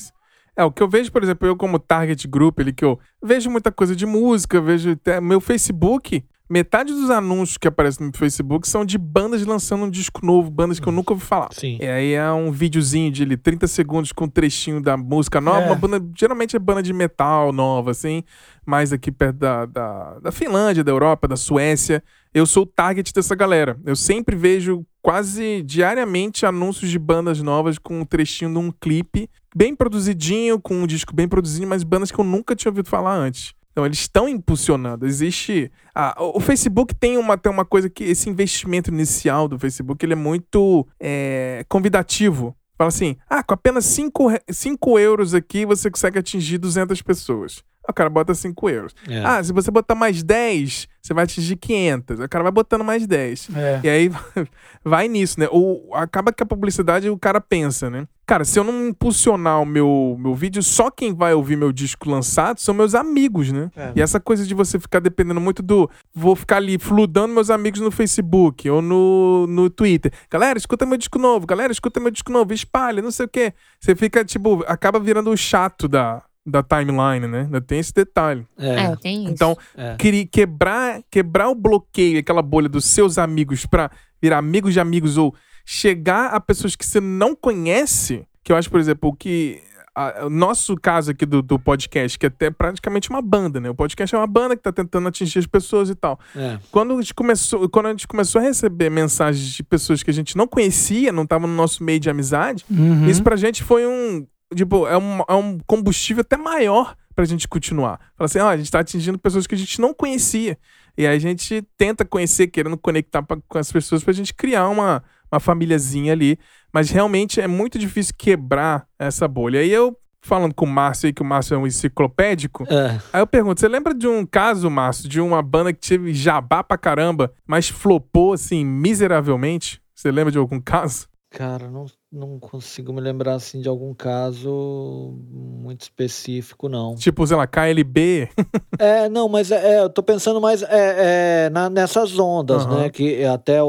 É, o que eu vejo, por exemplo, eu como target group, ele que eu vejo muita coisa de música, vejo até meu Facebook, Metade dos anúncios que aparecem no Facebook são de bandas lançando um disco novo, bandas que eu nunca ouvi falar. Sim. E aí é um videozinho de ali, 30 segundos com um trechinho da música nova. É. Uma banda, geralmente é banda de metal nova, assim, mais aqui perto da, da, da Finlândia, da Europa, da Suécia. Eu sou o target dessa galera. Eu sempre vejo quase diariamente anúncios de bandas novas com um trechinho de um clipe bem produzidinho, com um disco bem produzidinho, mas bandas que eu nunca tinha ouvido falar antes. Então, eles estão impulsionando. Existe. Ah, o Facebook tem uma, tem uma coisa que. Esse investimento inicial do Facebook ele é muito é, convidativo. Fala assim: ah, com apenas 5 euros aqui você consegue atingir 200 pessoas. O cara bota 5 euros. É. Ah, se você botar mais 10, você vai atingir 500. O cara vai botando mais 10. É. E aí vai nisso, né? Ou acaba que a publicidade o cara pensa, né? Cara, se eu não impulsionar o meu, meu vídeo, só quem vai ouvir meu disco lançado são meus amigos, né? É. E essa coisa de você ficar dependendo muito do. Vou ficar ali fludando meus amigos no Facebook ou no, no Twitter. Galera, escuta meu disco novo. Galera, escuta meu disco novo. Espalha, não sei o quê. Você fica, tipo, acaba virando o chato da, da timeline, né? Ainda tem esse detalhe. É, é tem isso. Então, é. quebrar, quebrar o bloqueio, aquela bolha dos seus amigos pra virar amigos de amigos ou chegar a pessoas que você não conhece, que eu acho, por exemplo, que a, o nosso caso aqui do, do podcast, que é até praticamente uma banda, né? O podcast é uma banda que tá tentando atingir as pessoas e tal. É. Quando a gente começou, quando a gente começou a receber mensagens de pessoas que a gente não conhecia, não estavam no nosso meio de amizade, Uhum. isso pra gente foi um. Tipo, é um, é um combustível até maior pra gente continuar. Fala assim, ó, a gente tá atingindo pessoas que a gente não conhecia. E aí a gente tenta conhecer, querendo conectar pra- com as pessoas pra gente criar uma, uma famíliazinha ali. Mas realmente é muito difícil quebrar essa bolha. Aí eu, falando com o Márcio aí, que o Márcio é um enciclopédico, É. Aí eu pergunto, você lembra de um caso, Márcio, de uma banda que teve jabá pra caramba, mas flopou, assim, miseravelmente? Você lembra de algum caso? Cara, não, não consigo me lembrar assim de algum caso muito específico, não. Tipo, sei lá, KLB? É, não, mas é, é, eu tô pensando mais é, é, na- nessas ondas, Aham. né? Que até o,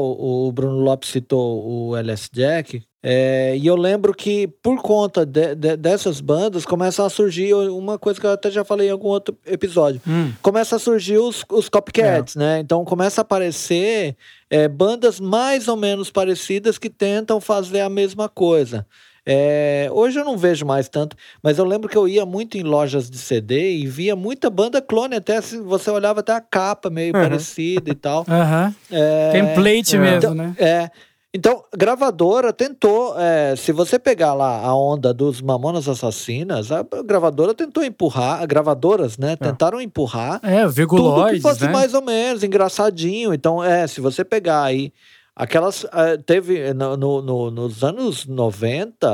o Bruno Lopes citou o LS Jack. É, e eu lembro que por conta de- de- dessas bandas começa a surgir uma coisa que eu até já falei em algum outro episódio. Hum. Começa a surgir os, os copycats, né? Então começa a aparecer é, bandas mais ou menos parecidas que tentam fazer a mesma coisa. É, hoje eu não vejo mais tanto, mas eu lembro que eu ia muito em lojas de CD e via muita banda clone, até se você olhava até a capa meio Uhum. parecida e tal. Aham. É, Template é. mesmo, então, né? é. Então, gravadora tentou, é, se você pegar lá a onda dos Mamonas Assassinas, a gravadora tentou empurrar, gravadoras, né, tentaram empurrar É, tudo que fosse né? mais ou menos engraçadinho. Então, é, se você pegar aí aquelas eh, teve no, no- no- nos anos 90,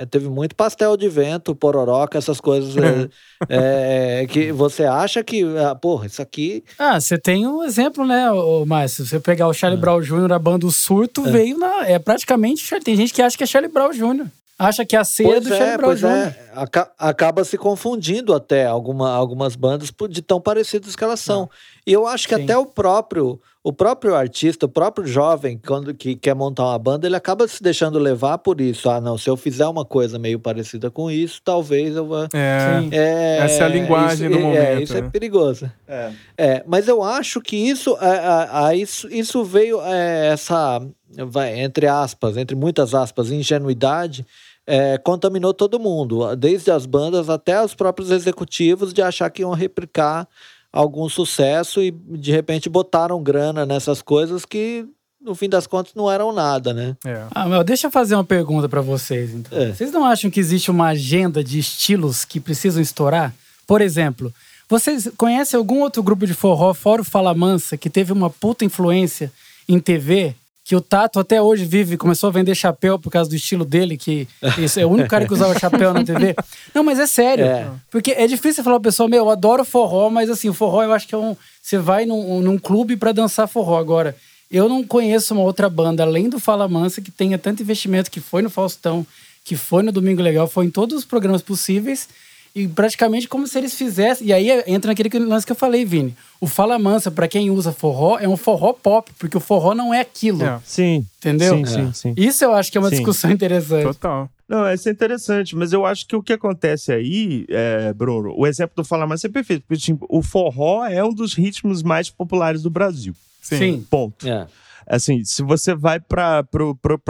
eh, teve muito pastel de vento, pororoca, essas coisas eh, eh, que você acha que, ah, porra, isso aqui Ah, você tem um exemplo, né, Márcio? Se você pegar o É. Charlie Brown Jr., a banda O Surto, veio na. É praticamente. Tem gente que acha que é Charlie Brown Jr. Acha que é a ceia Pois do é, Charlie Brown Jr. é. Aca- acaba se confundindo até alguma, algumas bandas de tão parecidas que elas são. E eu acho que Sim. até o próprio o próprio artista, o próprio jovem, quando que quer montar uma banda, ele acaba se deixando levar por isso. Ah, não, se eu fizer uma coisa meio parecida com isso, talvez eu vá. É. É, Essa é a linguagem isso, do é, momento, isso é perigoso. É. É, mas eu acho que isso, é, é, é, isso, isso veio é, essa, vai, entre aspas, entre muitas aspas, ingenuidade, é, contaminou todo mundo, desde as bandas até os próprios executivos de achar que iam replicar algum sucesso e de repente botaram grana nessas coisas que no fim das contas não eram nada, né? É. Ah, mas deixa eu fazer uma pergunta pra vocês, então. É. Vocês não acham que existe uma agenda de estilos que precisam estourar? Por exemplo, vocês conhecem algum outro grupo de forró, fora o Fala Mansa, que teve uma puta influência em TV? Que o Tato até hoje vive, começou a vender chapéu por causa do estilo dele, que esse é o único cara que usava chapéu na TV. Não, mas é sério. É. Porque é difícil falar pra pessoa, meu, eu adoro forró, mas assim, o forró eu acho que é um. Você vai num, num clube pra dançar forró. Agora, eu não conheço uma outra banda, além do Fala Mansa, que tenha tanto investimento, que foi no Faustão, que foi no Domingo Legal, foi em todos os programas possíveis. E praticamente como se eles fizessem. E aí entra naquele que- lance que eu falei, Vini. O Fala Mansa, pra quem usa forró, é um forró pop, porque o forró não é aquilo. É. Sim. Entendeu? Sim, É. sim, sim. Isso eu acho que é uma Sim. discussão interessante. Total. Não, isso é interessante, mas eu acho que o que acontece aí, é, Bruno, o exemplo do Falar Mais é perfeito, porque tipo, o forró é um dos ritmos mais populares do Brasil. Sim. Sim. Ponto. É. Assim, se você vai para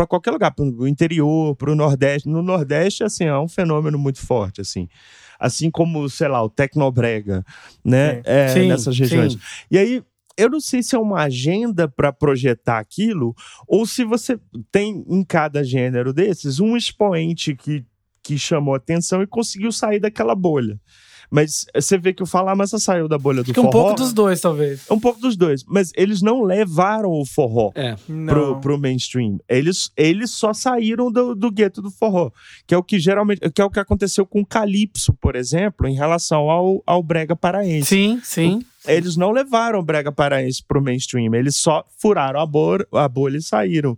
qualquer lugar, para o interior, para o Nordeste, no Nordeste, assim, é um fenômeno muito forte, assim. Assim como, sei lá, o Tecnobrega, né? É, Sim, nessas regiões. sim. E aí, eu não sei se é uma agenda para projetar aquilo, ou se você tem em cada gênero desses um expoente que, que chamou atenção e conseguiu sair daquela bolha. Mas você vê que o Falar Massa saiu da bolha do Acho que um forró. pouco dos dois, talvez. Um pouco dos dois. Mas eles não levaram o forró É. Pro, pro mainstream. Eles, eles só saíram do, do gueto do forró. Que é o que geralmente. Que é o que aconteceu com o Calypso, por exemplo, em relação ao, ao Brega Paraense. Sim, sim. Eles não levaram o Brega Paraense pro mainstream, eles só furaram a, a bolha e saíram.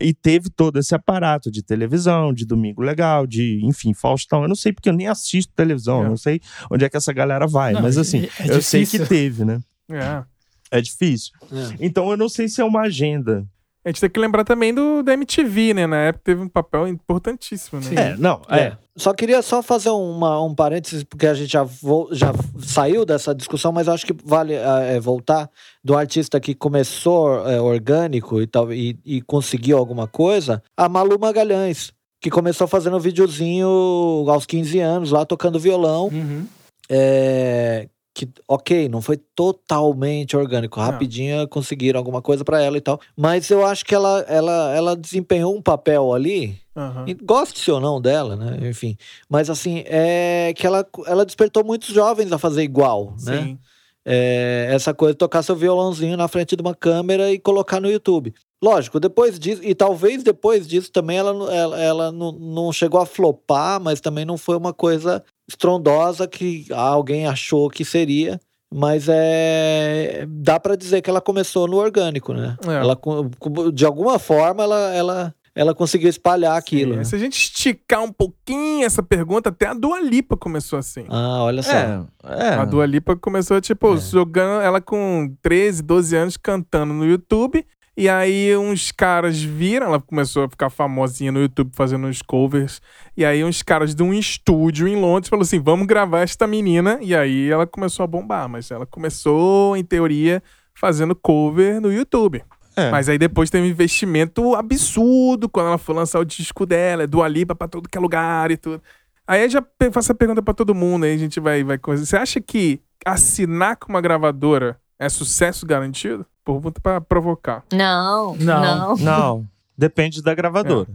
E teve todo esse aparato de televisão, de Domingo Legal, de, enfim, Faustão. Eu não sei porque eu nem assisto televisão, É. eu não sei onde é que essa galera vai, Não, mas é- assim, é eu sei que teve, né? É. É difícil. É. Então eu não sei se é uma agenda. A gente tem que lembrar também do da MTV, né? Na época teve um papel importantíssimo, né? Sim. É, não, É. é. Só queria só fazer uma, um parênteses, porque a gente já, vo- já saiu dessa discussão, mas acho que vale ah, é, voltar do artista que começou é, orgânico e, tal, e, e conseguiu alguma coisa, a Malu Magalhães. que começou fazendo um videozinho aos 15 anos, lá tocando violão. Uhum. É, que, ok, não foi totalmente orgânico. Rapidinho conseguiram alguma coisa pra ela e tal. Mas eu acho que ela, ela, ela desempenhou um papel ali. Aham. e Goste ou não dela, né? Enfim. Mas assim, é que ela, ela despertou muitos jovens a fazer igual, né? É, essa coisa de tocar seu violãozinho na frente de uma câmera e colocar no YouTube. Lógico, depois disso, e talvez depois disso também ela, não- ela, ela não, não chegou a flopar, mas também não foi uma coisa estrondosa que alguém achou que seria. Mas é. Dá pra dizer que ela começou no orgânico, né? É. Ela, de alguma forma, ela, ela, ela conseguiu espalhar aquilo. Sim, né? Se a gente esticar um pouquinho essa pergunta, até a Dua Lipa começou assim. Ah, olha só. É, é. A Dua Lipa começou, tipo, É. jogando ela com 13, 12 anos cantando no YouTube. E aí uns caras viram, ela começou a ficar famosinha no YouTube fazendo uns covers. E aí uns caras de um estúdio em Londres falaram assim: vamos gravar esta menina. E aí ela começou a bombar. Mas ela começou, em teoria, fazendo cover no YouTube. É. Mas aí depois teve um investimento absurdo quando ela foi lançar o disco dela, é Dua Lipa pra todo que é lugar e tudo. Aí eu já faço a pergunta pra todo mundo, aí a gente vai, vai coisa. Você acha que assinar com uma gravadora é sucesso garantido? Pergunta pra provocar. Não, Não. não. Não, depende da gravadora.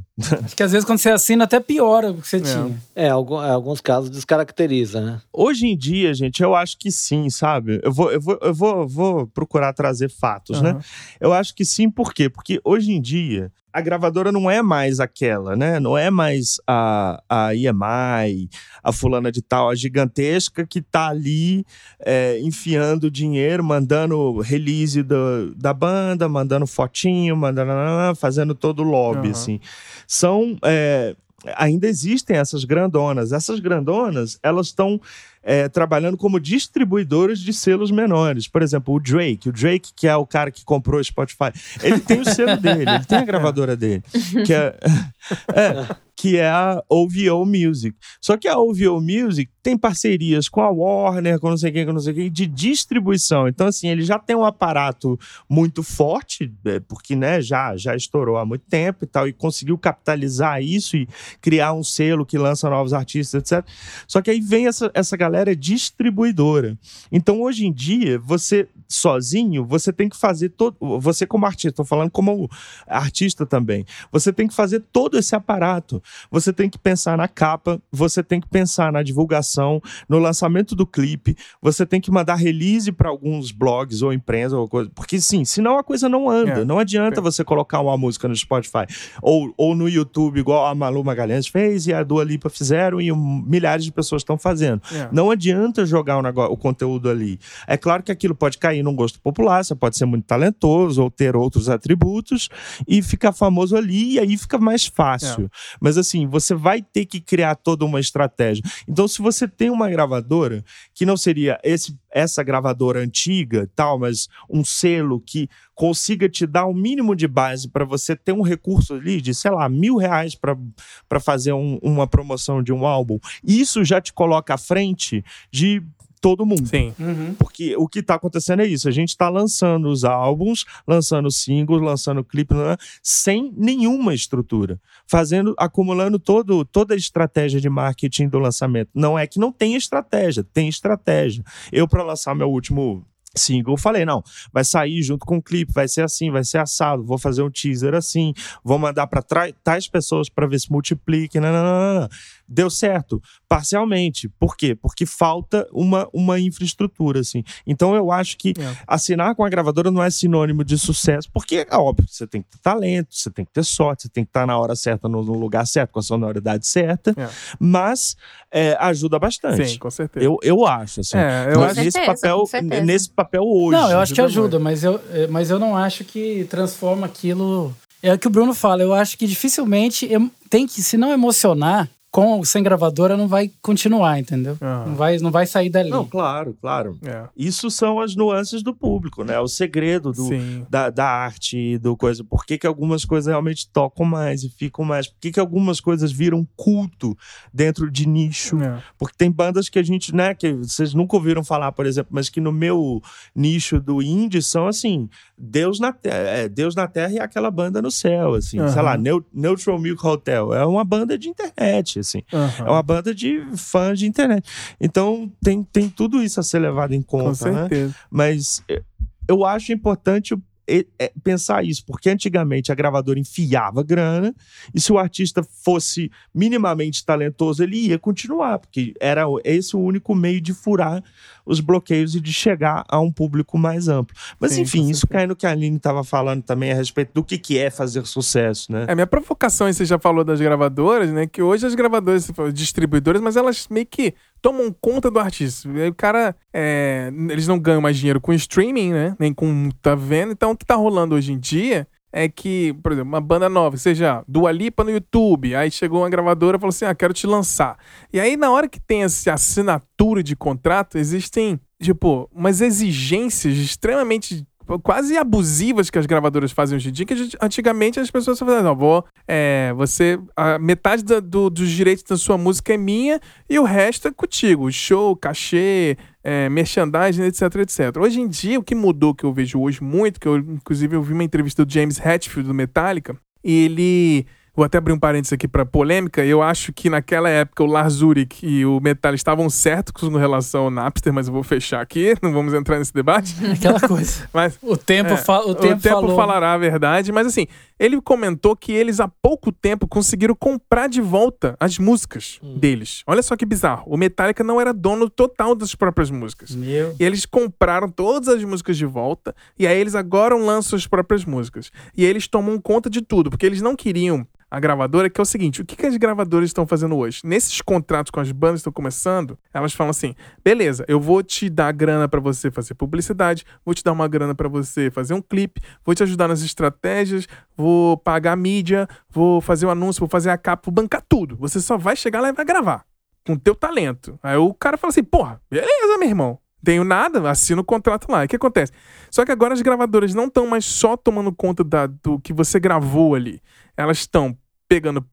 Acho que às vezes quando você assina até piora o que você tinha. É, algum, em alguns casos descaracteriza, né? Hoje em dia, gente, eu acho que sim, sabe? Eu vou, eu vou, eu vou, vou procurar trazer fatos, né? Aham. Eu acho que sim, por quê? Porque hoje em dia a gravadora não é mais aquela, né? Não é mais a, a EMI, a fulana de tal, a gigantesca que tá ali é, enfiando dinheiro, mandando release do, da banda, mandando fotinho, mandando, fazendo todo o lobby, Aham. assim. São... é, ainda existem essas grandonas. Essas grandonas, elas estão é, trabalhando como distribuidoras de selos menores. Por exemplo, o Drake. O Drake, que é o cara que comprou o Spotify, ele tem o selo dele, ele tem a gravadora dele, que é, é, que é a OVO Music. Só que a OVO Music tem parcerias com a Warner, com não sei quem, com não sei quem, de distribuição. Então, assim, ele já tem um aparato muito forte, é, porque né, já, já estourou há muito tempo e tal, e conseguiu capitalizar isso e criar um selo que lança novos artistas, etc. Só que aí vem essa, essa galera distribuidora. Então, hoje em dia, você sozinho, você tem que fazer todo. Você, como artista, estou falando como artista também, você tem que fazer todo esse aparato. Você tem que pensar na capa, você tem que pensar na divulgação, no lançamento do clipe, você tem que mandar release para alguns blogs ou imprensa ou coisa. Porque, sim, senão a coisa não anda. É. Não adianta É. você colocar uma música no Spotify ou, ou no YouTube, igual a Malu Magalhães fez e a Dua Lipa fizeram e milhares de pessoas estão fazendo. É. Não adianta jogar o, negócio, o conteúdo ali. É claro que aquilo pode cair num gosto popular, você pode ser muito talentoso ou ter outros atributos e ficar famoso ali, e aí fica mais fácil. Mas assim, você vai ter que criar toda uma estratégia. Então, se você tem uma gravadora, que não seria esse, essa gravadora antiga, tal, mas um selo que consiga te dar o mínimo de base para você ter um recurso ali de, sei lá, mil reais para fazer um- uma promoção de um álbum, isso já te coloca à frente de todo mundo. Sim. Uhum. Porque o que está acontecendo é isso: a gente está lançando os álbuns, lançando singles, lançando clipe, sem nenhuma estrutura, fazendo, acumulando todo, toda a estratégia de marketing do lançamento. Não é que não tem estratégia, tem estratégia. Eu, para lançar meu último single, falei: não, vai sair junto com o clipe, vai ser assim, vai ser assado, vou fazer um teaser assim, vou mandar para tais pessoas para ver se multiplique. Não, não, não, não. Deu certo, parcialmente. Por quê? Porque falta uma, uma infraestrutura, assim. Então eu acho que É. assinar com a gravadora não é sinônimo de sucesso, porque é óbvio, você tem que ter talento, você tem que ter sorte, você tem que estar na hora certa, no, no lugar certo, com a sonoridade certa, É. mas é, ajuda bastante. Sim, com certeza. Eu, eu acho, assim. É, eu Mas acho. Nesse, papel, nesse papel hoje. Não, eu acho que ajuda mas eu, eh, mas eu não acho que transforma aquilo. É o que o Bruno fala, eu acho que dificilmente em- tem que, se não emocionar, com sem gravadora não vai continuar, entendeu? Não, vai, não vai sair dali. Não, claro, claro. É. Isso são as nuances do público, né? O segredo do, da, da arte do coisa. Por que, que algumas coisas realmente tocam mais e ficam mais? Por que, que algumas coisas viram culto dentro de nicho? É. Porque tem bandas que a gente, né, que vocês nunca ouviram falar, por exemplo, mas que no meu nicho do indie são assim, Deus na Terra, é, Deus na Terra e aquela banda no céu, assim, sei Aham. lá, Neu- Neutral Milk Hotel, é uma banda de internet, assim. Aham. É uma banda de fãs de internet. Então tem, tem tudo isso a ser levado em Com conta, né? certeza. Mas eh, eu acho importante eh, pensar isso, porque antigamente a gravadora enfiava grana, e se o artista fosse minimamente talentoso, ele ia continuar, porque era esse o único meio de furar os bloqueios e de chegar a um público mais amplo. Mas Sim, enfim, isso cai no que a Aline estava falando também a respeito do que, que é fazer sucesso, né? É, minha provocação, e você já falou das gravadoras, né? Que hoje as gravadoras, distribuidoras, mas elas meio que tomam conta do artista. O cara, é, eles não ganham mais dinheiro com streaming, né? Nem com tá vendo. Então o que tá rolando hoje em dia é que, por exemplo, uma banda nova, seja Dua Lipa no YouTube, aí chegou uma gravadora e falou assim, ah, quero te lançar. E aí na hora que tem essa assinatura de contrato, existem, tipo, umas exigências extremamente quase abusivas que as gravadoras fazem hoje em dia, que antigamente as pessoas faziam, não, vou, é, você, a metade da- do- dos direitos da sua música é minha e o resto é contigo, show, cachê, é, merchandising, etc, etc. Hoje em dia, o que mudou, que eu vejo hoje muito, que eu, inclusive, eu vi uma entrevista do James Hetfield, do Metallica, e ele... Vou até abrir um parênteses aqui para polêmica. Eu acho que naquela época o Lars Ulrich e o Metallica estavam certos com relação ao Napster, mas eu vou fechar aqui, não vamos entrar nesse debate. Aquela coisa. Mas O tempo, é, fa- o tempo, falou. falará a verdade, mas assim, ele comentou que eles há pouco tempo conseguiram comprar de volta as músicas deles. Olha só que bizarro. O Metallica não era dono total das próprias músicas. Meu. E eles compraram todas as músicas de volta, e aí eles agora lançam as próprias músicas. E aí eles tomam conta de tudo, porque eles não queriam a gravadora, que é o seguinte: o que, que as gravadoras estão fazendo hoje? Nesses contratos com as bandas que estão começando, elas falam assim: beleza, eu vou te dar grana pra você fazer publicidade, vou te dar uma grana pra você fazer um clipe, vou te ajudar nas estratégias, vou pagar a mídia, vou fazer o anúncio, vou fazer a capa, vou bancar tudo. Você só vai chegar lá e vai gravar com teu talento. Aí o cara fala assim: porra, beleza, meu irmão. Tenho nada, assino o contrato lá. O que acontece? Só que agora as gravadoras não estão mais só tomando conta da- do que você gravou ali. Elas estão pegando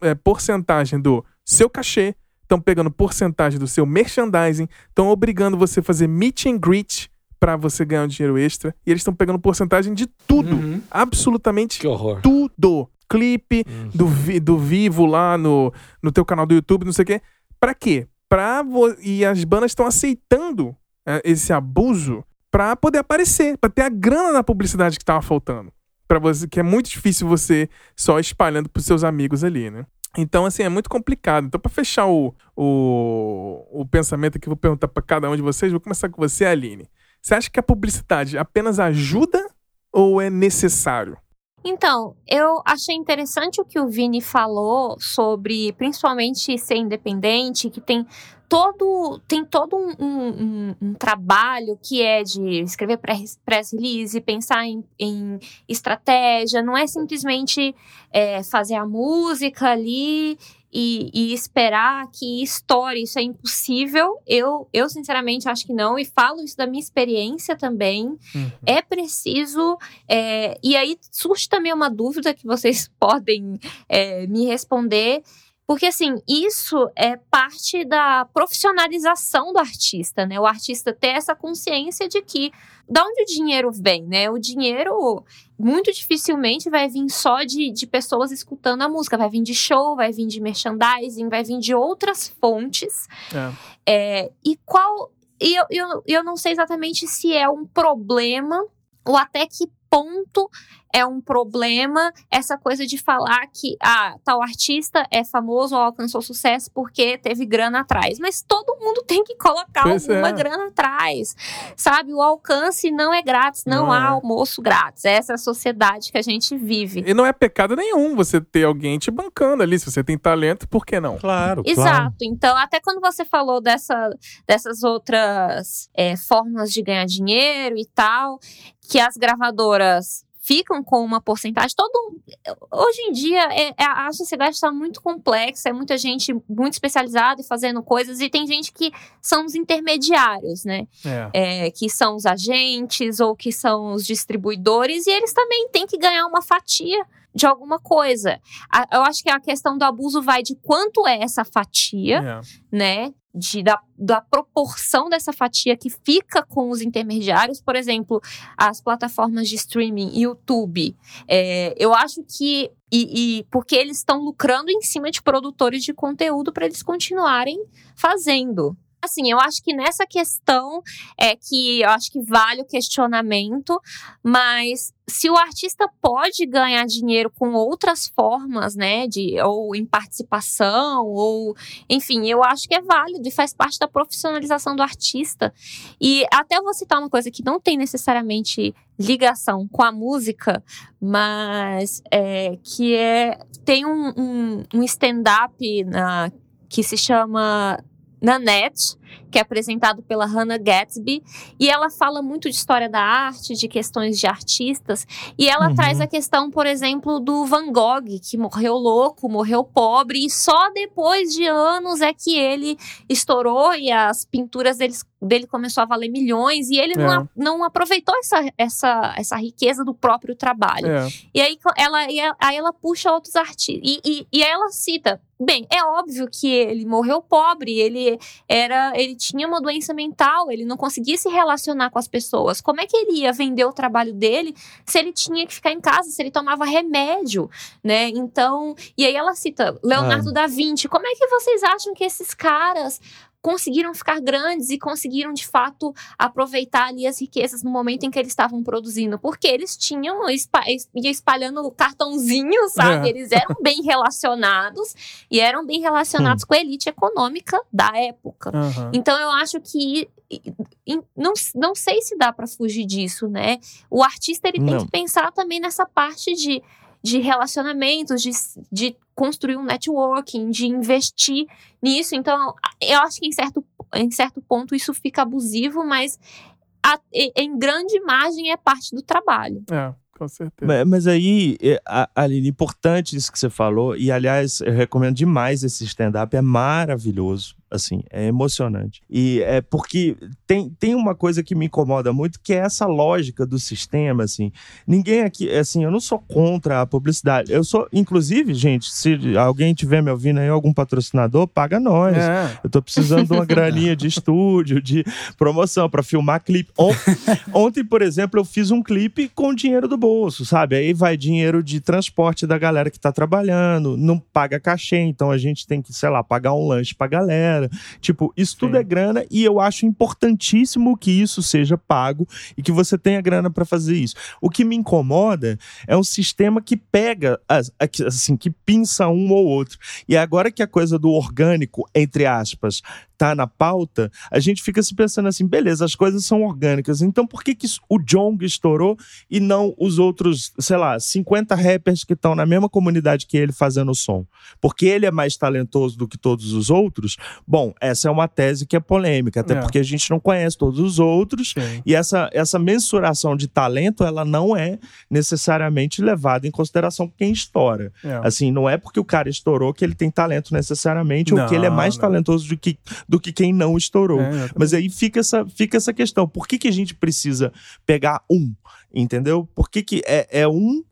é, porcentagem do seu cachê, estão pegando porcentagem do seu merchandising, estão obrigando você a fazer meet and greet para você ganhar um dinheiro extra. E eles estão pegando porcentagem de tudo. Uhum. Absolutamente tudo. Clipe do, vi- do vivo lá no, no teu canal do YouTube, não sei o quê. Pra quê? Pra e as bandas estão aceitando é, esse abuso pra poder aparecer, pra ter a grana na publicidade que tava faltando. Para você, que é muito difícil você só espalhando pros seus amigos ali, né? Então, assim, é muito complicado. Então, pra fechar o, o, o pensamento aqui, vou perguntar pra cada um de vocês. Vou começar com você, Aline. Você acha que a publicidade apenas ajuda ou é necessário? Então, eu achei interessante o que o Vini falou sobre, principalmente, ser independente, que tem todo, tem todo um, um- um- trabalho que é de escrever press release, pensar em, em estratégia, não é simplesmente é, fazer a música ali e, e esperar que estoure. Isso é impossível. Eu, eu, sinceramente, acho que não, e falo isso da minha experiência também. É preciso é, e aí surge também uma dúvida que vocês podem é, me responder. Porque, assim, isso é parte da profissionalização do artista, né? O artista ter essa consciência de que da onde o dinheiro vem, né? O dinheiro muito dificilmente vai vir só de, de pessoas escutando a música, vai vir de show, vai vir de merchandising, vai vir de outras fontes. É. É, e qual. E eu, eu, eu não sei exatamente se é um problema ou até que ponto é um problema essa coisa de falar que ah, tal artista é famoso ou alcançou sucesso porque teve grana atrás. Mas todo mundo tem que colocar Pois alguma é. grana atrás. Sabe? O alcance não é grátis, não, Não há é. almoço grátis. Essa é a sociedade que a gente vive. E não é pecado nenhum você ter alguém te bancando ali. Se você tem talento, por que não? Claro, claro. Exato. Então, até quando você falou dessa, dessas outras é, formas de ganhar dinheiro e tal, que as gravadoras ficam com uma porcentagem. Todo hoje em dia é, é a sociedade está muito complexa, é muita gente muito especializada e fazendo coisas e tem gente que são os intermediários, né? É. É, que são os agentes ou que são os distribuidores e eles também têm que ganhar uma fatia de alguma coisa. eu acho que a questão do abuso vai de quanto é essa fatia, é. né? De, da, da proporção dessa fatia que fica com os intermediários, por exemplo, as plataformas de streaming, YouTube. É, eu acho que. E, e porque eles estão lucrando em cima de produtores de conteúdo para eles continuarem fazendo assim, eu acho que nessa questão é que eu acho que vale o questionamento, mas se o artista pode ganhar dinheiro com outras formas, né, de ou em participação ou, enfim, eu acho que é válido e faz parte da profissionalização do artista. E até vou citar uma coisa que não tem necessariamente ligação com a música, mas é, que é tem um, um, um stand-up que se chama Nanette, que é apresentado pela Hannah Gatsby, e ela fala muito de história da arte, de questões de artistas, e ela uhum. traz a questão, por exemplo, do Van Gogh, que morreu louco, morreu pobre, e só depois de anos é que ele estourou e as pinturas deles dele começou a valer milhões e ele é. não, não aproveitou essa, essa, essa riqueza do próprio trabalho. É. E aí ela, aí ela puxa outros artistas. E, e, e aí ela cita Bem, é óbvio que ele morreu pobre, ele era, ele tinha uma doença mental, ele não conseguia se relacionar com as pessoas. Como é que ele ia vender o trabalho dele se ele tinha que ficar em casa, se ele tomava remédio, né? Então, e aí ela cita Leonardo ah. da Vinci. Como é que vocês acham que esses caras conseguiram ficar grandes e conseguiram de fato aproveitar ali as riquezas no momento em que eles estavam produzindo, porque eles tinham ia espalhando cartãozinho, sabe? É. Eles eram bem relacionados e eram bem relacionados hum. com a elite econômica da época. Uhum. Então eu acho que não, não sei se dá para fugir disso, né? O artista ele tem que pensar também nessa parte de de relacionamentos, de, de construir um networking, de investir nisso. Então, eu acho que em certo, em certo ponto isso fica abusivo, mas a, em grande margem é parte do trabalho. É com certeza. Mas, aí, Aline, importante isso que você falou, e aliás, eu recomendo demais esse stand-up, é maravilhoso assim, é emocionante. E é porque tem, tem uma coisa que me incomoda muito, que é essa lógica do sistema, assim. Ninguém aqui, assim, eu não sou contra a publicidade. Eu sou, inclusive, gente, se alguém tiver me ouvindo aí, algum patrocinador, paga nós. É. Eu tô precisando de uma graninha de estúdio, de promoção para filmar clipe. Ontem, por exemplo, eu fiz um clipe com dinheiro do bolso, sabe? Aí vai dinheiro de transporte da galera que tá trabalhando, não paga cachê, então a gente tem que, sei lá, pagar um lanche pra galera grana. Tipo, isso tudo é grana e eu acho importantíssimo que isso seja pago e que você tenha grana para fazer isso. O que me incomoda é um sistema que pega, assim, que pinça um ou outro. E agora que a coisa do orgânico, entre aspas, tá na pauta, a gente fica se pensando assim, beleza, as coisas são orgânicas, então por que, que o Jong estourou e não os outros, sei lá, 50 rappers que estão na mesma comunidade que ele fazendo o som? Porque ele é mais talentoso do que todos os outros? Bom, essa é uma tese que é polêmica, até é. porque a gente não conhece todos os outros Sim. e essa, essa mensuração de talento, ela não é necessariamente levada em consideração quem estoura. É. Assim, não é porque o cara estourou que ele tem talento necessariamente não, ou que ele é mais não. talentoso do que do que quem não estourou. É, Mas aí fica essa, fica essa questão: por que, que a gente precisa pegar um? Entendeu? Por que, que é, é um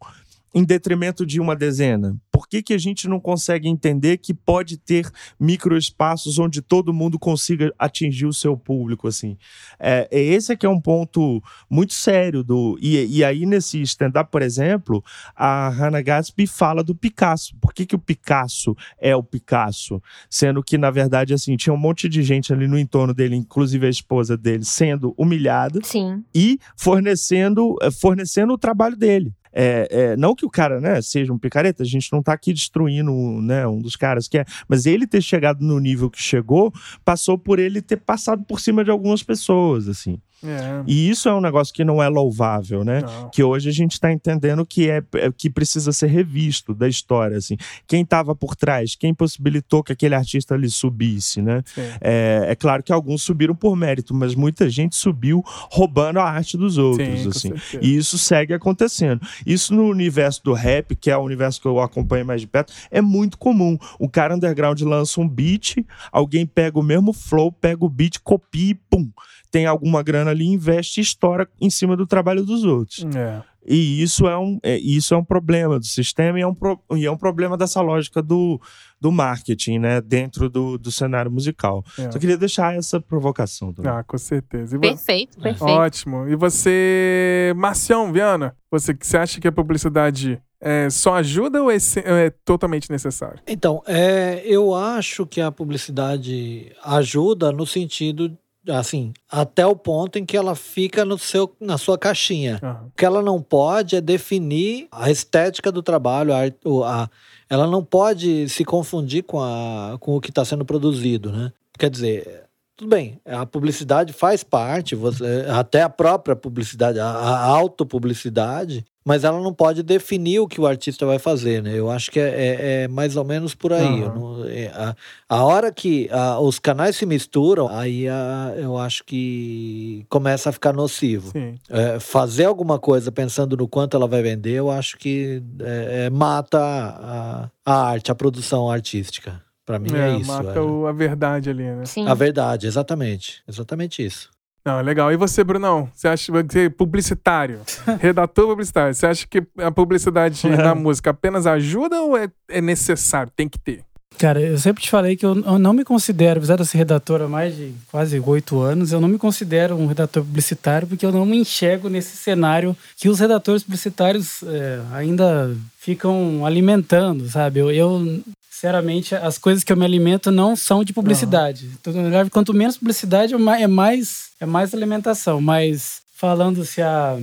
em detrimento de uma dezena? Por que, que a gente não consegue entender que pode ter microespaços onde todo mundo consiga atingir o seu público, assim? É, é esse é que é um ponto muito sério do... E, e aí, nesse stand-up, por exemplo, a Hannah Gatsby fala do Picasso. Por que, que o Picasso é o Picasso? Sendo que, na verdade, assim, tinha um monte de gente ali no entorno dele, inclusive a esposa dele, sendo humilhada Sim. e fornecendo, fornecendo o trabalho dele. É, é, não que o cara né, seja um picareta, a gente não tá aqui destruindo né, um dos caras que é, mas ele ter chegado no nível que chegou, passou por ele ter passado por cima de algumas pessoas, assim. É. E isso é um negócio que não é louvável, né? Não. Que hoje a gente está entendendo que é, é- que precisa ser revisto da história, assim. Quem estava por trás, quem possibilitou que aquele artista ali subisse, né? É, é claro que alguns subiram por mérito, mas muita gente subiu roubando a arte dos outros, Sim, assim. E isso segue acontecendo. Isso no universo do rap, que é o universo que eu acompanho mais de perto, é muito comum. O cara underground lança um beat, alguém pega o mesmo flow, pega o beat, copia e pum. Tem alguma grana ali, investe e estoura em cima do trabalho dos outros. É. E isso é um, é, isso é um problema do sistema e é um, pro- e é um problema dessa lógica do, do marketing, né? Dentro do, do cenário musical. É. Só queria deixar essa provocação também. Ah, com certeza. E vo- Perfeito, perfeito. Ótimo. E você, Marcião Viana, você, você acha que a publicidade é, só ajuda ou é, é totalmente necessário? Então, é, eu acho que a publicidade ajuda no sentido, assim, até o ponto em que ela fica no seu, na sua caixinha. Aham. O que ela não pode é definir a estética do trabalho, a, a- ela não pode se confundir com, a, com o que está sendo produzido, né? Quer dizer, tudo bem, a publicidade faz parte, você- até a própria publicidade, a, a autopublicidade, mas ela não pode definir o que o artista vai fazer, né? Eu acho que é, é- é mais ou menos por aí. Eu Aham. não- é, a, a hora que a- os canais se misturam, aí a- eu acho que começa a ficar nocivo. É, fazer alguma coisa pensando no quanto ela vai vender, eu acho que é, é, mata a, a arte, a produção artística. Pra mim é, É, isso. mata é. o- a verdade ali, né? Sim. A verdade, exatamente. Exatamente isso. Não, é legal. E você, Brunão? Você acha você é publicitário, redator publicitário, você acha que a publicidade na música apenas ajuda ou é, é necessário? Tem que ter? Cara, eu sempre te falei que eu, não me considero, apesar de eu ser redator há mais de quase oito anos, eu não me considero um redator publicitário porque eu não me enxergo nesse cenário que os redatores publicitários é, ainda ficam alimentando, sabe? Eu, eu, sinceramente, as coisas que eu me alimento não são de publicidade. Verdade, quanto menos publicidade, é mais, é mais, é mais alimentação. Mas falando se a.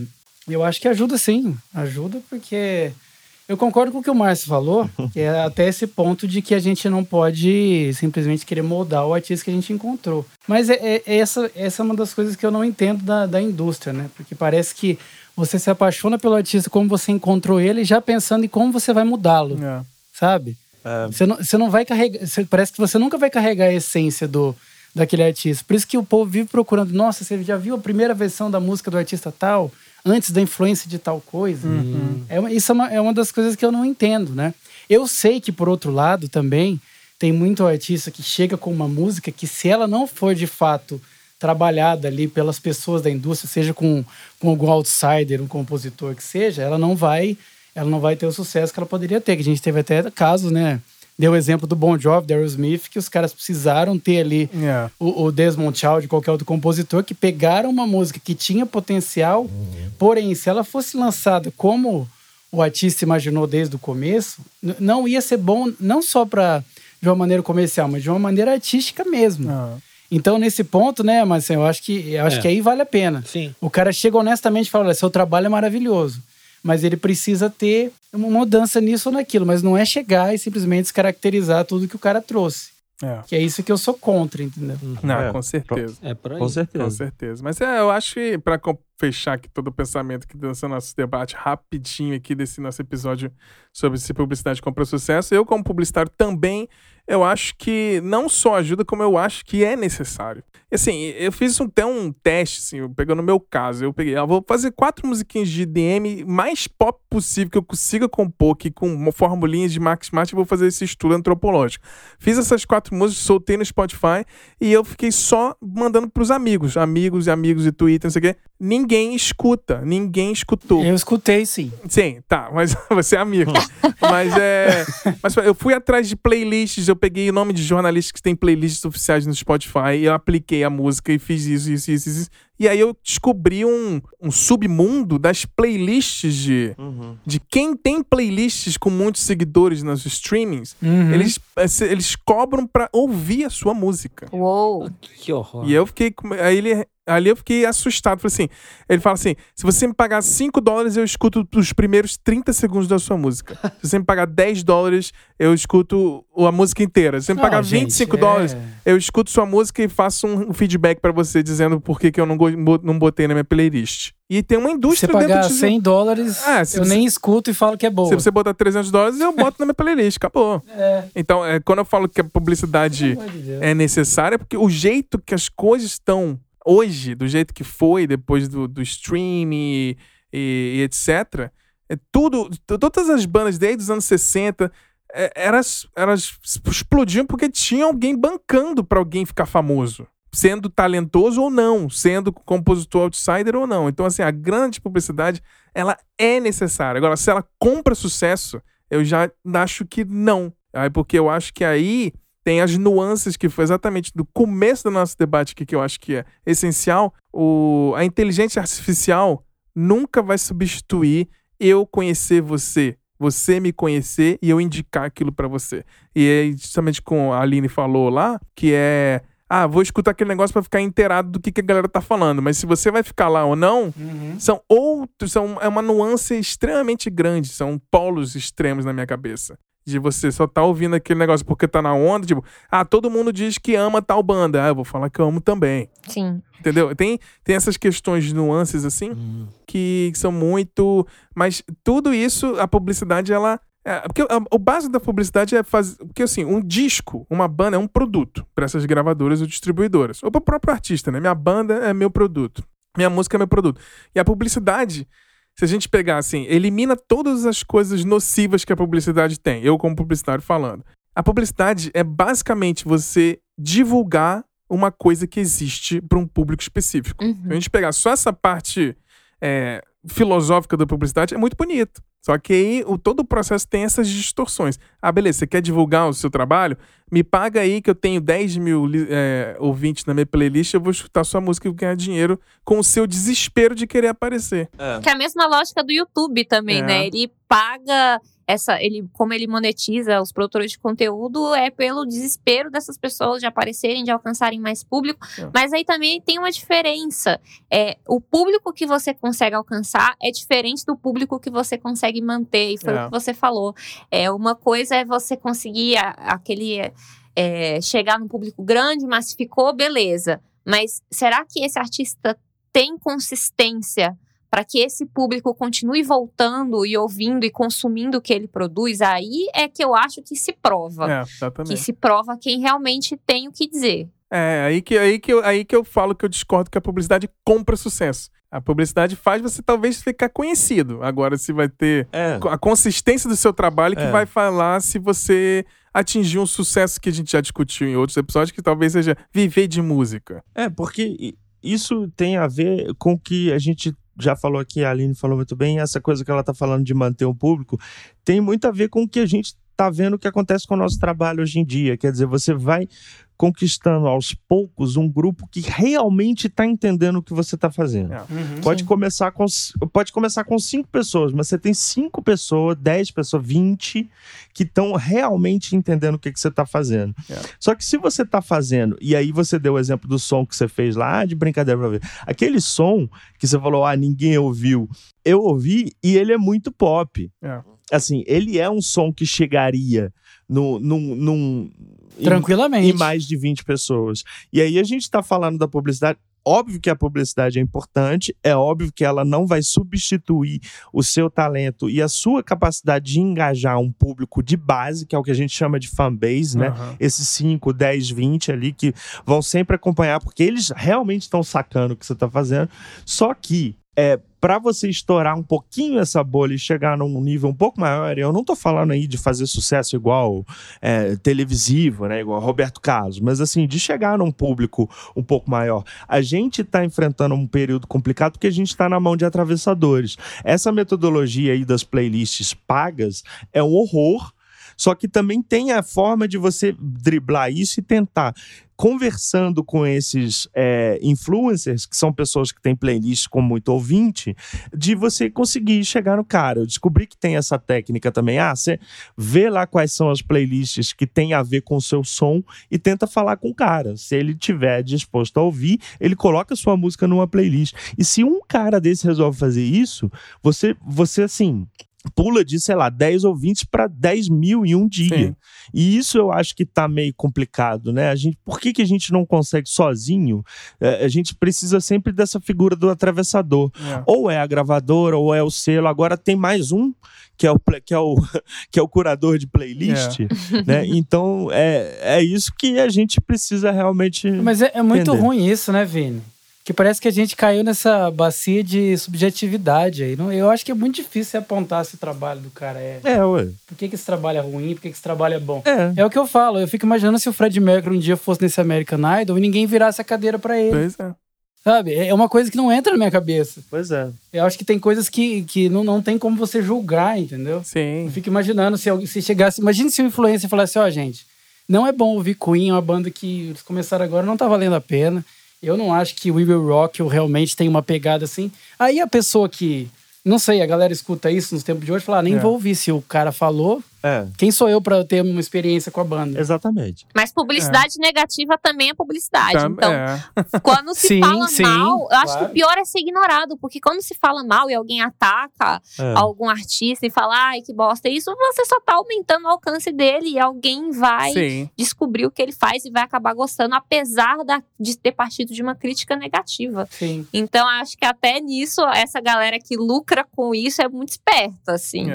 Eu acho que ajuda sim. Ajuda porque. Eu concordo com o que o Márcio falou, que é até esse ponto de que a gente não pode simplesmente querer moldar o artista que a gente encontrou. Mas é, é- é essa, essa é uma das coisas que eu não entendo da, da indústria, né? Porque parece que você se apaixona pelo artista como você encontrou ele, já pensando em como você vai mudá-lo, É. sabe? Você, não, você não vai carregar. você- parece que você nunca vai carregar a essência do, daquele artista. Por isso que o povo vive procurando. Nossa, você já viu a primeira versão da música do artista tal? Antes da influência de tal coisa? É uma- isso é uma, é uma das coisas que eu não entendo, né? Eu sei que, por outro lado, também tem muito artista que chega com uma música que, se ela não for de fato trabalhada ali pelas pessoas da indústria, seja com, com algum outsider, um compositor que seja, ela não vai ela não vai ter o sucesso que ela poderia ter. Que a gente teve até casos, né? Deu o exemplo do Bon Jovi, da Aerosmith, que os caras precisaram ter ali É. o, o Desmond Child, qualquer outro compositor, que pegaram uma música que tinha potencial, porém, se ela fosse lançada como o artista imaginou desde o começo, não ia ser bom, não só para de uma maneira comercial, mas de uma maneira artística mesmo. Ah. Então, nesse ponto, né, mas eu acho que eu acho É. que aí vale a pena. Sim. O cara chega honestamente e fala: olha, seu trabalho é maravilhoso. Mas ele precisa ter uma mudança nisso ou naquilo. Mas não é chegar e simplesmente descaracterizar tudo que o cara trouxe. É. Que é isso que eu sou contra, entendeu? Não, É. com certeza. É por aí. Com certeza. Com certeza. Mas é, eu acho que, pra com- fechar aqui todo o pensamento aqui desse nosso debate rapidinho aqui desse nosso episódio sobre se publicidade compra sucesso, eu, como publicitário, também eu acho que não só ajuda, como eu acho que é necessário. E, Assim, eu fiz até um teste, assim, eu pegando no meu caso. Eu peguei, ah, vou fazer quatro musiquinhas de DM mais pop possível que eu consiga compor, que com uma formulinha de Max Smart eu vou fazer esse estudo antropológico. Fiz essas quatro músicas, soltei no Spotify e eu fiquei só mandando pros amigos, amigos e amigos de Twitter, não sei o quê. Ninguém escuta, ninguém escutou. Eu escutei, sim. Sim, tá, mas você é amigo. mas é. Mas eu fui atrás de playlists, eu peguei o nome de jornalistas que têm playlists oficiais no Spotify, e eu apliquei a música e fiz isso, isso, isso, isso. E aí eu descobri um, um submundo das playlists de, Uhum. de quem tem playlists com muitos seguidores nos streamings. Uhum. Eles, eh, eles cobram pra ouvir a sua música. Uou. Que horror. E eu fiquei. Aí ele. Ali eu fiquei assustado. Falei assim: ele fala assim: se você me pagar 5 dólares, eu escuto os primeiros 30 segundos da sua música. Se você me pagar 10 dólares, eu escuto a música inteira. Se você me pagar gente, 25 é- dólares, eu escuto sua música e faço um feedback pra você dizendo por que, que eu não não botei na minha playlist. E tem uma indústria pagar dentro de... 100 dólares, Ah, se eu você- nem escuto e falo que é boa. Se você botar 300 dólares, eu boto na minha playlist, acabou. É. Então, é, quando eu falo que a publicidade de é necessária, é porque o jeito que as coisas estão hoje, do jeito que foi depois do, do streaming e, e etc., é tudo, todas as bandas desde os anos 60, é, elas, elas explodiam porque tinha alguém bancando pra alguém ficar famoso. Sendo talentoso ou não, sendo compositor outsider ou não. Então, assim, a grande publicidade, ela é necessária. Agora, se ela compra sucesso, eu já acho que não. Aí, porque eu acho que aí tem as nuances que foi exatamente do começo do nosso debate aqui que eu acho que é essencial. O, a inteligência artificial nunca vai substituir eu conhecer você, você me conhecer e eu indicar aquilo pra você. E é justamente como a Aline falou lá, que é ah, vou escutar aquele negócio pra ficar inteirado do que, que a galera tá falando, mas se você vai ficar lá ou não, Uhum. são outros, são, é uma nuance extremamente grande, são polos extremos na minha cabeça. De você só tá ouvindo aquele negócio porque tá na onda, tipo, ah, todo mundo diz que ama tal banda. Ah, eu vou falar que eu amo também. Sim. Entendeu? Tem, tem essas questões de nuances assim Hum. que são muito. Mas tudo isso, a publicidade, ela. É, porque a- o básico da publicidade é fazer. Porque assim, um disco, uma banda é um produto para essas gravadoras ou distribuidoras. Ou para o próprio artista, né? Minha banda é meu produto. Minha música é meu produto. E a publicidade, se a gente pegar assim, elimina todas as coisas nocivas que a publicidade tem. Eu, como publicitário, falando. A publicidade é basicamente você divulgar uma coisa que existe para um público específico. Uhum. Se a gente pegar só essa parte é, filosófica da publicidade, é muito bonito. Só que aí o, todo o processo tem essas distorções. Ah, beleza, você quer divulgar o seu trabalho? Me paga aí que eu tenho 10 mil é, ouvintes na minha playlist, eu vou escutar sua música e ganhar dinheiro com o seu desespero de querer aparecer. Que é a mesma lógica do YouTube também, É. né? Ele paga essa, ele, como ele monetiza os produtores de conteúdo, é pelo desespero dessas pessoas de aparecerem, de alcançarem mais público. É. Mas aí também tem uma diferença. É, o público que você consegue alcançar é diferente do público que você consegue manter. E foi É. o que você falou. É, uma coisa é você conseguir a- aquele. é, chegar num público grande, massificou, beleza. Mas será que esse artista tem consistência para que esse público continue voltando e ouvindo e consumindo o que ele produz? Aí é que eu acho que se prova. É, Que se prova quem realmente tem o que dizer. É, aí que, aí, que eu, aí que eu falo que eu discordo que a publicidade compra sucesso. A publicidade faz você talvez ficar conhecido. Agora, se vai ter É. a consistência do seu trabalho que É. vai falar se você atingir um sucesso que a gente já discutiu em outros episódios, que talvez seja viver de música. É, porque isso tem a ver com o que a gente já falou aqui, a Aline falou muito bem, essa coisa que ela tá falando de manter um público, tem muito a ver com o que a gente tá vendo que acontece com o nosso trabalho hoje em dia. Quer dizer, você vai conquistando aos poucos um grupo que realmente tá entendendo o que você tá fazendo. É. Uhum. Pode Sim. começar com pode começar com cinco pessoas, mas você tem cinco pessoas, dez pessoas, vinte que estão realmente entendendo o que, que você está fazendo. É. Só que se você está fazendo, e aí você deu o exemplo do som que você fez lá, ah, de brincadeira pra ver. Aquele som que você falou, ah, ninguém ouviu. Eu ouvi e ele é muito pop. É. Assim, ele é um som que chegaria no, num, num, em- Tranquilamente. em mais de 20 pessoas. E aí a gente está falando da publicidade. Óbvio que a publicidade é importante, é óbvio que ela não vai substituir o seu talento e a sua capacidade de engajar um público de base, que é o que a gente chama de fanbase, né? Aham. Esses 5, 10, 20 ali que vão sempre acompanhar, porque eles realmente estão sacando o que você está fazendo. Só que é, para você estourar um pouquinho essa bolha e chegar num nível um pouco maior, eu não tô falando aí de fazer sucesso igual é, televisivo, né, igual Roberto Carlos, mas assim, de chegar num público um pouco maior. A gente tá enfrentando um período complicado porque a gente tá na mão de atravessadores. Essa metodologia aí das playlists pagas é um horror, só que também tem a forma de você driblar isso e tentar conversando com esses é, influencers, que são pessoas que têm playlists com muito ouvinte, de você conseguir chegar no cara. Eu descobri que tem essa técnica também. Ah, você vê lá quais são as playlists que tem a ver com o seu som e tenta falar com o cara. Se ele tiver disposto a ouvir, ele coloca sua música numa playlist. E se um cara desse resolve fazer isso, você, você assim, pula de, sei lá, 10 ou 20 para 10 mil em um dia. Sim. E isso eu acho que tá meio complicado, né? A gente, por que, que a gente não consegue sozinho? É, a gente precisa sempre dessa figura do atravessador. É. Ou é a gravadora, ou é o selo. Agora tem mais um, que é o, que é o, que é o curador de playlist, né? Então é, é isso que a gente precisa realmente. Mas é, é muito Entender. ruim isso, né, Vini? Que parece que a gente caiu nessa bacia de subjetividade aí. Não- Eu acho que é muito difícil apontar se o trabalho do cara é. É, ué. Por que, que esse trabalho é ruim? Por que, que esse trabalho é bom? É. É o que eu falo. Eu fico imaginando se o Fred Mercury um dia fosse nesse American Idol e ninguém virasse a cadeira pra ele. Pois é. Sabe? É uma coisa que não entra na minha cabeça. Pois é. Eu acho que tem coisas que, que não, não tem como você julgar, entendeu? Sim. Eu fico imaginando se, alguém- se chegasse. Imagine se um influencer falasse: Ó, gente, não é bom ouvir Queen, é uma banda que eles começaram agora, não tá valendo a pena. Eu não acho que We Will Rock You realmente tem uma pegada assim. Aí a pessoa que. Não sei, a galera escuta isso nos tempos de hoje e fala: ah, nem É. vou ouvir se o cara falou. É, Quem sou eu pra ter uma experiência com a banda? exatamente. Mas publicidade negativa também é publicidade. Tá- então, é. quando se Sim, fala sim, mal, eu acho claro. que o pior é ser ignorado, porque quando se fala mal e alguém ataca É. algum artista e fala, ai, que bosta, isso você só tá aumentando o alcance dele e alguém vai Sim. descobrir o que ele faz e vai acabar gostando, apesar da- de ter partido de uma crítica negativa. Sim. Então, acho que até nisso, essa galera que lucra com isso é muito esperta, assim.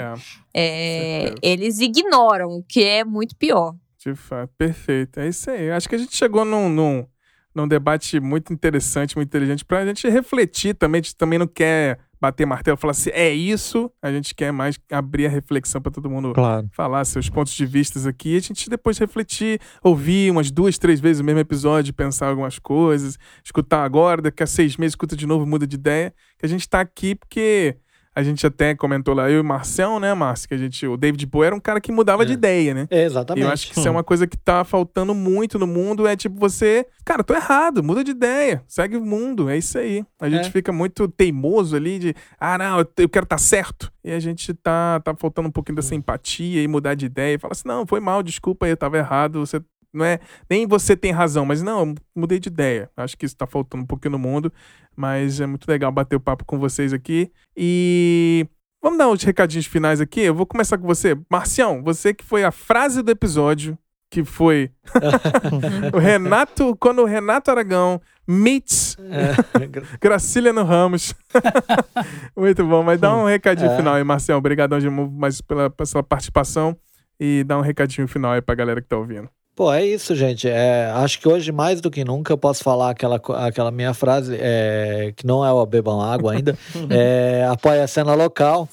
É. Eles ignoram, o que é muito pior. De fato, perfeito. É isso aí. Acho que a gente chegou num, num, num debate muito interessante, muito inteligente, pra gente refletir também. A gente também não quer bater martelo e falar assim, é isso. A gente quer mais abrir a reflexão para todo mundo Claro. falar seus pontos de vistas aqui. E a gente depois refletir, ouvir umas duas, três vezes o mesmo episódio, pensar algumas coisas, escutar agora, daqui a seis meses escuta de novo, muda de ideia. Que a gente tá aqui porque. A gente até comentou lá, eu e o Marcel, né, Márcio? Que a gente. O David Bowie era um cara que mudava de ideia, né? E Exatamente. eu acho que isso é uma coisa que tá faltando muito no mundo. É tipo você, cara, tô errado, muda de ideia, segue o mundo, é isso aí. A gente É. fica muito teimoso ali de, ah, não, eu, eu quero estar tá certo. E a gente tá, tá faltando um pouquinho dessa empatia e mudar de ideia e falar assim, não, foi mal, desculpa, eu tava errado, você não é, nem você tem razão, mas não, eu mudei de ideia. Acho que isso tá faltando um pouquinho no mundo, mas é muito legal bater o papo com vocês aqui. E Vamos dar uns recadinhos finais aqui. Eu vou começar com você. Marcião, você que foi a frase do episódio, que foi o Renato, quando o Renato Aragão meets É, Graciliano Ramos. Muito bom, mas dá um recadinho É. final aí, Marcião. Obrigadão de novo mais pela, pela sua participação e dá um recadinho final aí pra galera que tá ouvindo. Pô, é isso, gente. É, acho que hoje, mais do que nunca, eu posso falar aquela, aquela minha frase, é, que não é o Bebam Água ainda, é, apoia a cena local.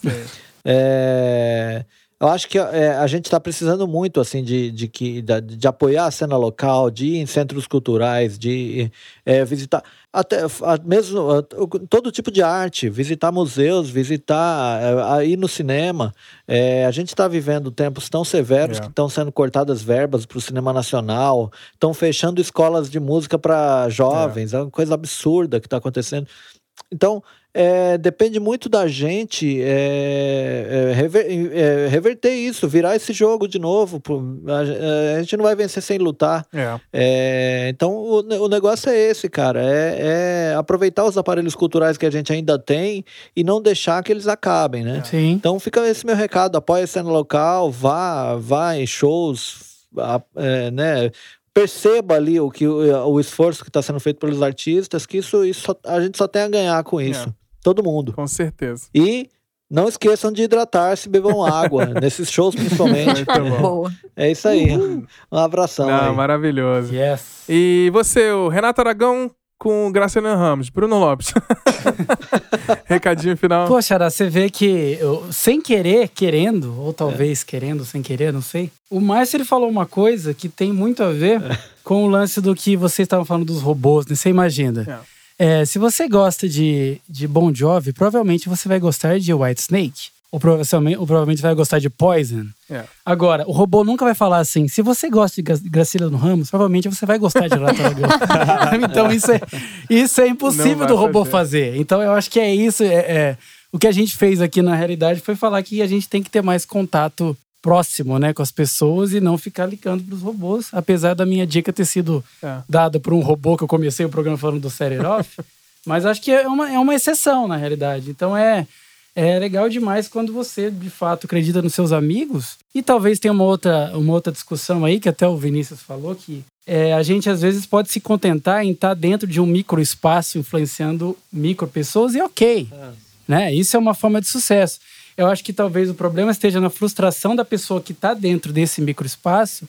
É, eu acho que é, a gente está precisando muito assim de, de, que, de, de apoiar a cena local, de ir em centros culturais, de é, visitar até a- mesmo a- todo tipo de arte, visitar museus, visitar, é, a- ir no cinema. É, a gente está vivendo tempos tão severos É. que estão sendo cortadas verbas para o cinema nacional, estão fechando escolas de música para jovens, é. uma coisa absurda que está acontecendo. Então, é, depende muito da gente é, é, rever- é, reverter isso, virar esse jogo de novo. pô. A, a gente não vai vencer sem lutar. É. É, então, o, o negócio é esse, cara: é, aproveitar os aparelhos culturais que a gente ainda tem e não deixar que eles acabem, né? Então fica esse meu recado, apoie a cena local, vá, vá em shows, né? Perceba ali o, que, o, o esforço que está sendo feito pelos artistas, que isso, isso a gente só tem a ganhar com isso. É. Todo mundo. Com certeza. E não esqueçam de hidratar-se, bebam água, nesses shows principalmente. Muito bom. É isso aí. Um abração. Não, aí. maravilhoso. Yes. E você, o Renato Aragão com o Graciliano Ramos, Bruno Lopes. Recadinho final. Poxa, Ara, você vê que eu, sem querer, querendo, ou É. talvez querendo, sem querer, não sei. O Márcio ele falou uma coisa que tem muito a ver É. com o lance do que vocês estavam falando dos robôs, né? Você imagina. É, se você gosta de, de Bon Jovi, provavelmente você vai gostar de White Snake. Ou provavelmente, ou provavelmente vai gostar de Poison. É. Agora, o robô nunca vai falar assim. Se você gosta de Gra- Graciliano Ramos, provavelmente você vai gostar de Aragão. então isso é, isso é impossível do robô fazer. fazer. Então eu acho que é isso. É, é- o que a gente fez aqui na realidade foi falar que a gente tem que ter mais contato próximo, né, com as pessoas e não ficar ligando pros robôs. Apesar da minha dica ter sido É. dada por um robô que eu comecei o programa falando do Set It Off. mas acho que é uma, é uma exceção na realidade. Então é É legal demais quando você, de fato, acredita nos seus amigos. E talvez tenha uma outra, uma outra discussão aí, que até o Vinícius falou, que é, a gente às vezes pode se contentar em estar dentro de um micro espaço influenciando micro pessoas e ok. É. Né? Isso é uma forma de sucesso. Eu acho que talvez o problema esteja na frustração da pessoa que está dentro desse micro espaço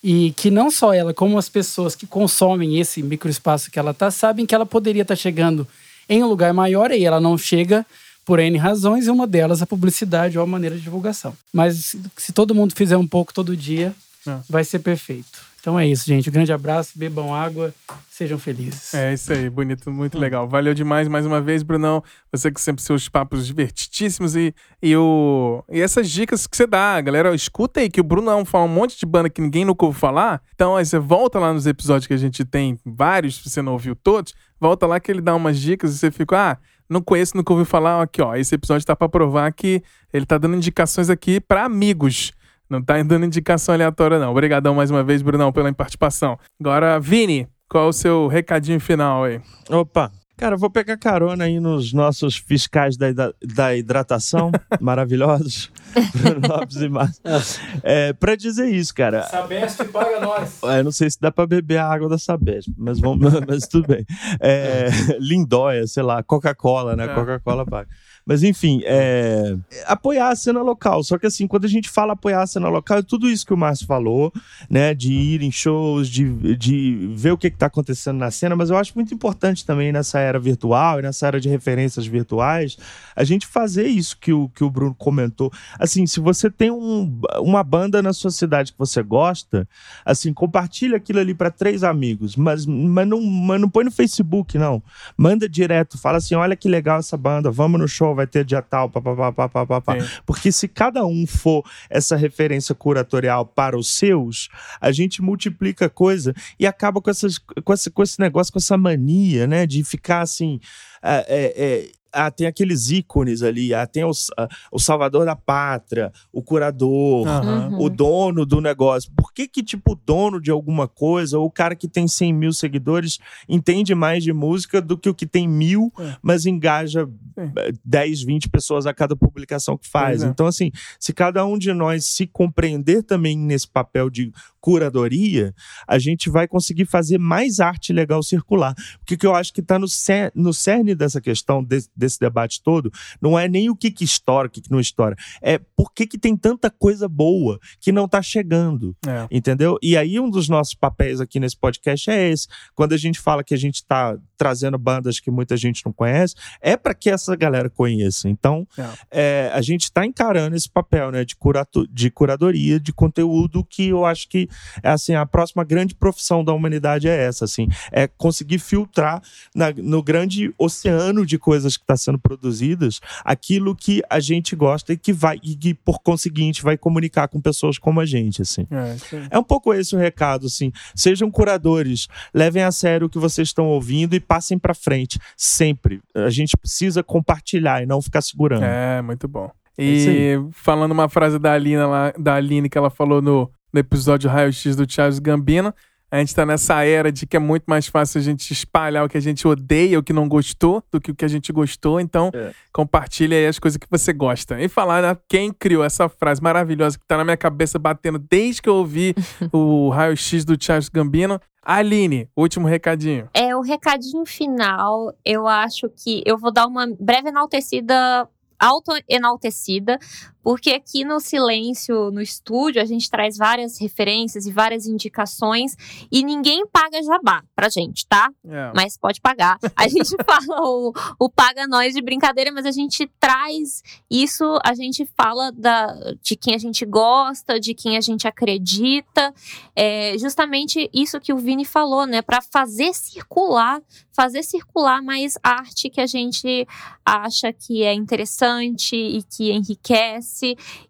e que não só ela, como as pessoas que consomem esse micro espaço que ela está, sabem que ela poderia estar tá chegando em um lugar maior e ela não chega por N razões, e uma delas a publicidade ou a maneira de divulgação. Mas se todo mundo fizer um pouco todo dia, é. vai ser perfeito. Então é isso, gente. Um grande abraço, bebam água, sejam felizes. É isso aí, bonito, muito legal. Valeu demais mais uma vez, Brunão. Você que sempre seus papos divertidíssimos e, e, o, e essas dicas que você dá, galera. Escuta aí que o Brunão fala um monte de banda que ninguém nunca ouviu falar. Então aí você volta lá nos episódios que a gente tem, vários, se você não ouviu todos, volta lá que ele dá umas dicas e você fica, ah, não conheço, nunca ouvi falar. Aqui, ó, esse episódio tá para provar que ele tá dando indicações aqui para amigos. Não tá dando indicação aleatória, não. Obrigadão mais uma vez, Brunão, pela participação. Agora, Vini, qual é o seu recadinho final aí? Opa, Cara, vou pegar carona aí nos nossos fiscais da, da hidratação, maravilhosos, Bruno Lopes e Márcio. É, pra dizer isso, cara. Sabesp paga nós. É, não sei se dá pra beber a água da Sabesp, mas, vamos, mas tudo bem. É, Lindóia, sei lá, Coca-Cola, né? É. Coca-Cola paga. Mas enfim, é... apoiar a cena local. Só que assim, quando a gente fala apoiar a cena local, é tudo isso que o Márcio falou, né? De ir em shows, de, de ver o que está acontecendo na cena, mas eu acho muito importante também nessa era virtual e nessa era de referências virtuais, a gente fazer isso que o, que o Bruno comentou. Assim, se você tem um, uma banda na sua cidade que você gosta, assim, compartilha aquilo ali para três amigos, mas, mas, não, mas não põe no Facebook, não. Manda direto, fala assim: olha que legal essa banda, vamos no show vai ter dia tal, papapá, papapá. Porque se cada um for essa referência curatorial para os seus, a gente multiplica a coisa e acaba com, essas, com, esse, com esse negócio, com essa mania, né, de ficar assim. É, é, ah, tem aqueles ícones ali, ah, tem o, ah, o salvador da pátria, o curador, uhum. o dono do negócio. Por que que, tipo, o dono de alguma coisa, ou o cara que tem 100 mil seguidores, entende mais de música do que o que tem mil, é. mas engaja é. 10, 20 pessoas a cada publicação que faz. É. Então, assim, se cada um de nós se compreender também nesse papel de curadoria, a gente vai conseguir fazer mais arte legal circular. O que, que eu acho que está no, cer no cerne dessa questão, de, desse debate todo, não é nem o que, que estoura, o que, que não estoura. É por que, que tem tanta coisa boa que não está chegando. É. Entendeu? E aí, um dos nossos papéis aqui nesse podcast é esse. Quando a gente fala que a gente está trazendo bandas que muita gente não conhece, é para que essa galera conheça. Então, é. É, a gente está encarando esse papel né, de, curato, de curadoria de conteúdo que eu acho que é assim, a próxima grande profissão da humanidade é essa, assim, é conseguir filtrar na, no grande oceano de coisas que está sendo produzidas aquilo que a gente gosta e que vai e que por conseguinte vai comunicar com pessoas como a gente, assim. É, é um pouco esse o recado, assim. Sejam curadores, levem a sério o que vocês estão ouvindo e passem para frente sempre. A gente precisa compartilhar e não ficar segurando. É, muito bom. É e falando uma frase da Aline, lá, da Aline que ela falou no, no episódio Raio X do Charles Gambino. A gente tá nessa era de que é muito mais fácil a gente espalhar o que a gente odeia, o que não gostou, do que o que a gente gostou. Então, é. compartilha aí as coisas que você gosta. E falar né, quem criou essa frase maravilhosa que tá na minha cabeça batendo desde que eu ouvi o Raio X do Charles Gambino. Aline, último recadinho. É, o recadinho final, eu acho que eu vou dar uma breve enaltecida auto-enaltecida, porque aqui no Silêncio, no estúdio, a gente traz várias referências e várias indicações e ninguém paga jabá pra gente, tá? É. Mas pode pagar. A gente fala o, o paga nós de brincadeira, mas a gente traz isso, a gente fala da, de quem a gente gosta, de quem a gente acredita. É justamente isso que o Vini falou, né? Para fazer circular, fazer circular mais arte que a gente acha que é interessante e que enriquece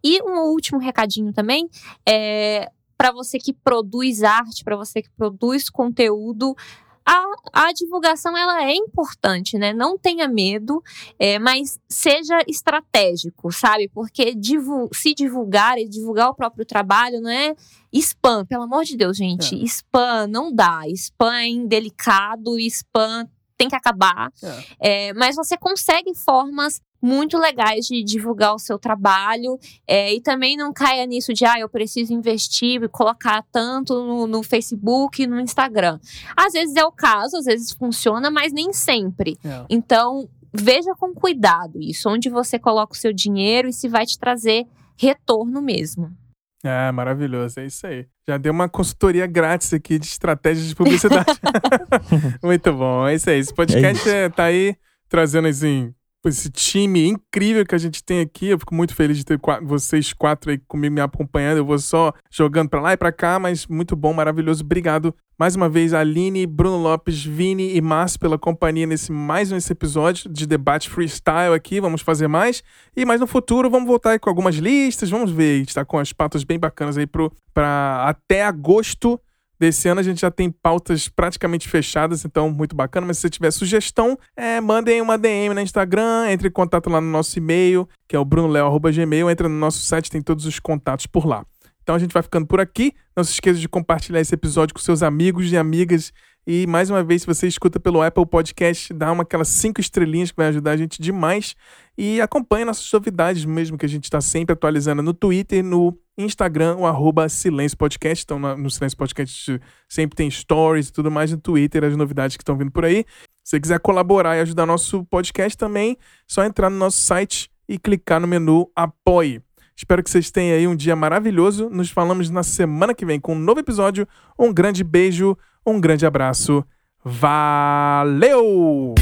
e um último recadinho também é para você que produz arte, para você que produz conteúdo, a, a, divulgação ela é importante, né? Não tenha medo, é, mas seja estratégico, sabe? Porque divul se divulgar e divulgar o próprio trabalho não é spam, pelo amor de Deus, gente. É. Spam não dá. Spam é indelicado, spam tem que acabar. É. É, mas você consegue formas muito legais de divulgar o seu trabalho. É, e também não caia nisso de, ah, eu preciso investir e colocar tanto no, no Facebook e no Instagram. Às vezes é o caso, às vezes funciona, mas nem sempre. É. Então, veja com cuidado isso, onde você coloca o seu dinheiro e se vai te trazer retorno mesmo. É, maravilhoso, é isso aí. Já deu uma consultoria grátis aqui de estratégias de publicidade. Muito bom, é isso aí. Esse podcast É é tá aí trazendo assim, esse time incrível que a gente tem aqui. Eu fico muito feliz de ter vocês quatro aí comigo me acompanhando. Eu vou só jogando pra lá e pra cá, mas muito bom, maravilhoso. Obrigado mais uma vez, Aline, Bruno Lopes, Vini e Márcio pela companhia nesse mais um episódio de debate freestyle aqui. Vamos fazer mais. E mais no futuro, vamos voltar aí com algumas listas. Vamos ver, a gente tá com as pautas bem bacanas aí pro, pra até agosto desse ano. A gente já tem pautas praticamente fechadas, então muito bacana. Mas se você tiver sugestão, é, mandem uma DM no Instagram, entre em contato lá no nosso e-mail, que é o brunoleo.gmail. Entra no nosso site, tem todos os contatos por lá. Então a gente vai ficando por aqui. Não se esqueça de compartilhar esse episódio com seus amigos e amigas. E mais uma vez, se você escuta pelo Apple Podcast, dá uma aquelas cinco estrelinhas que vai ajudar a gente demais. E acompanhe nossas novidades mesmo, que a gente está sempre atualizando no Twitter, no Instagram, o arroba Silêncio Podcast. Então, no Silêncio Podcast sempre tem stories e tudo mais no Twitter, as novidades que estão vindo por aí. Se você quiser colaborar e ajudar nosso podcast também, só entrar no nosso site e clicar no menu Apoie. Espero que vocês tenham aí um dia maravilhoso. Nos falamos na semana que vem com um novo episódio. Um grande beijo, um grande abraço. Valeu!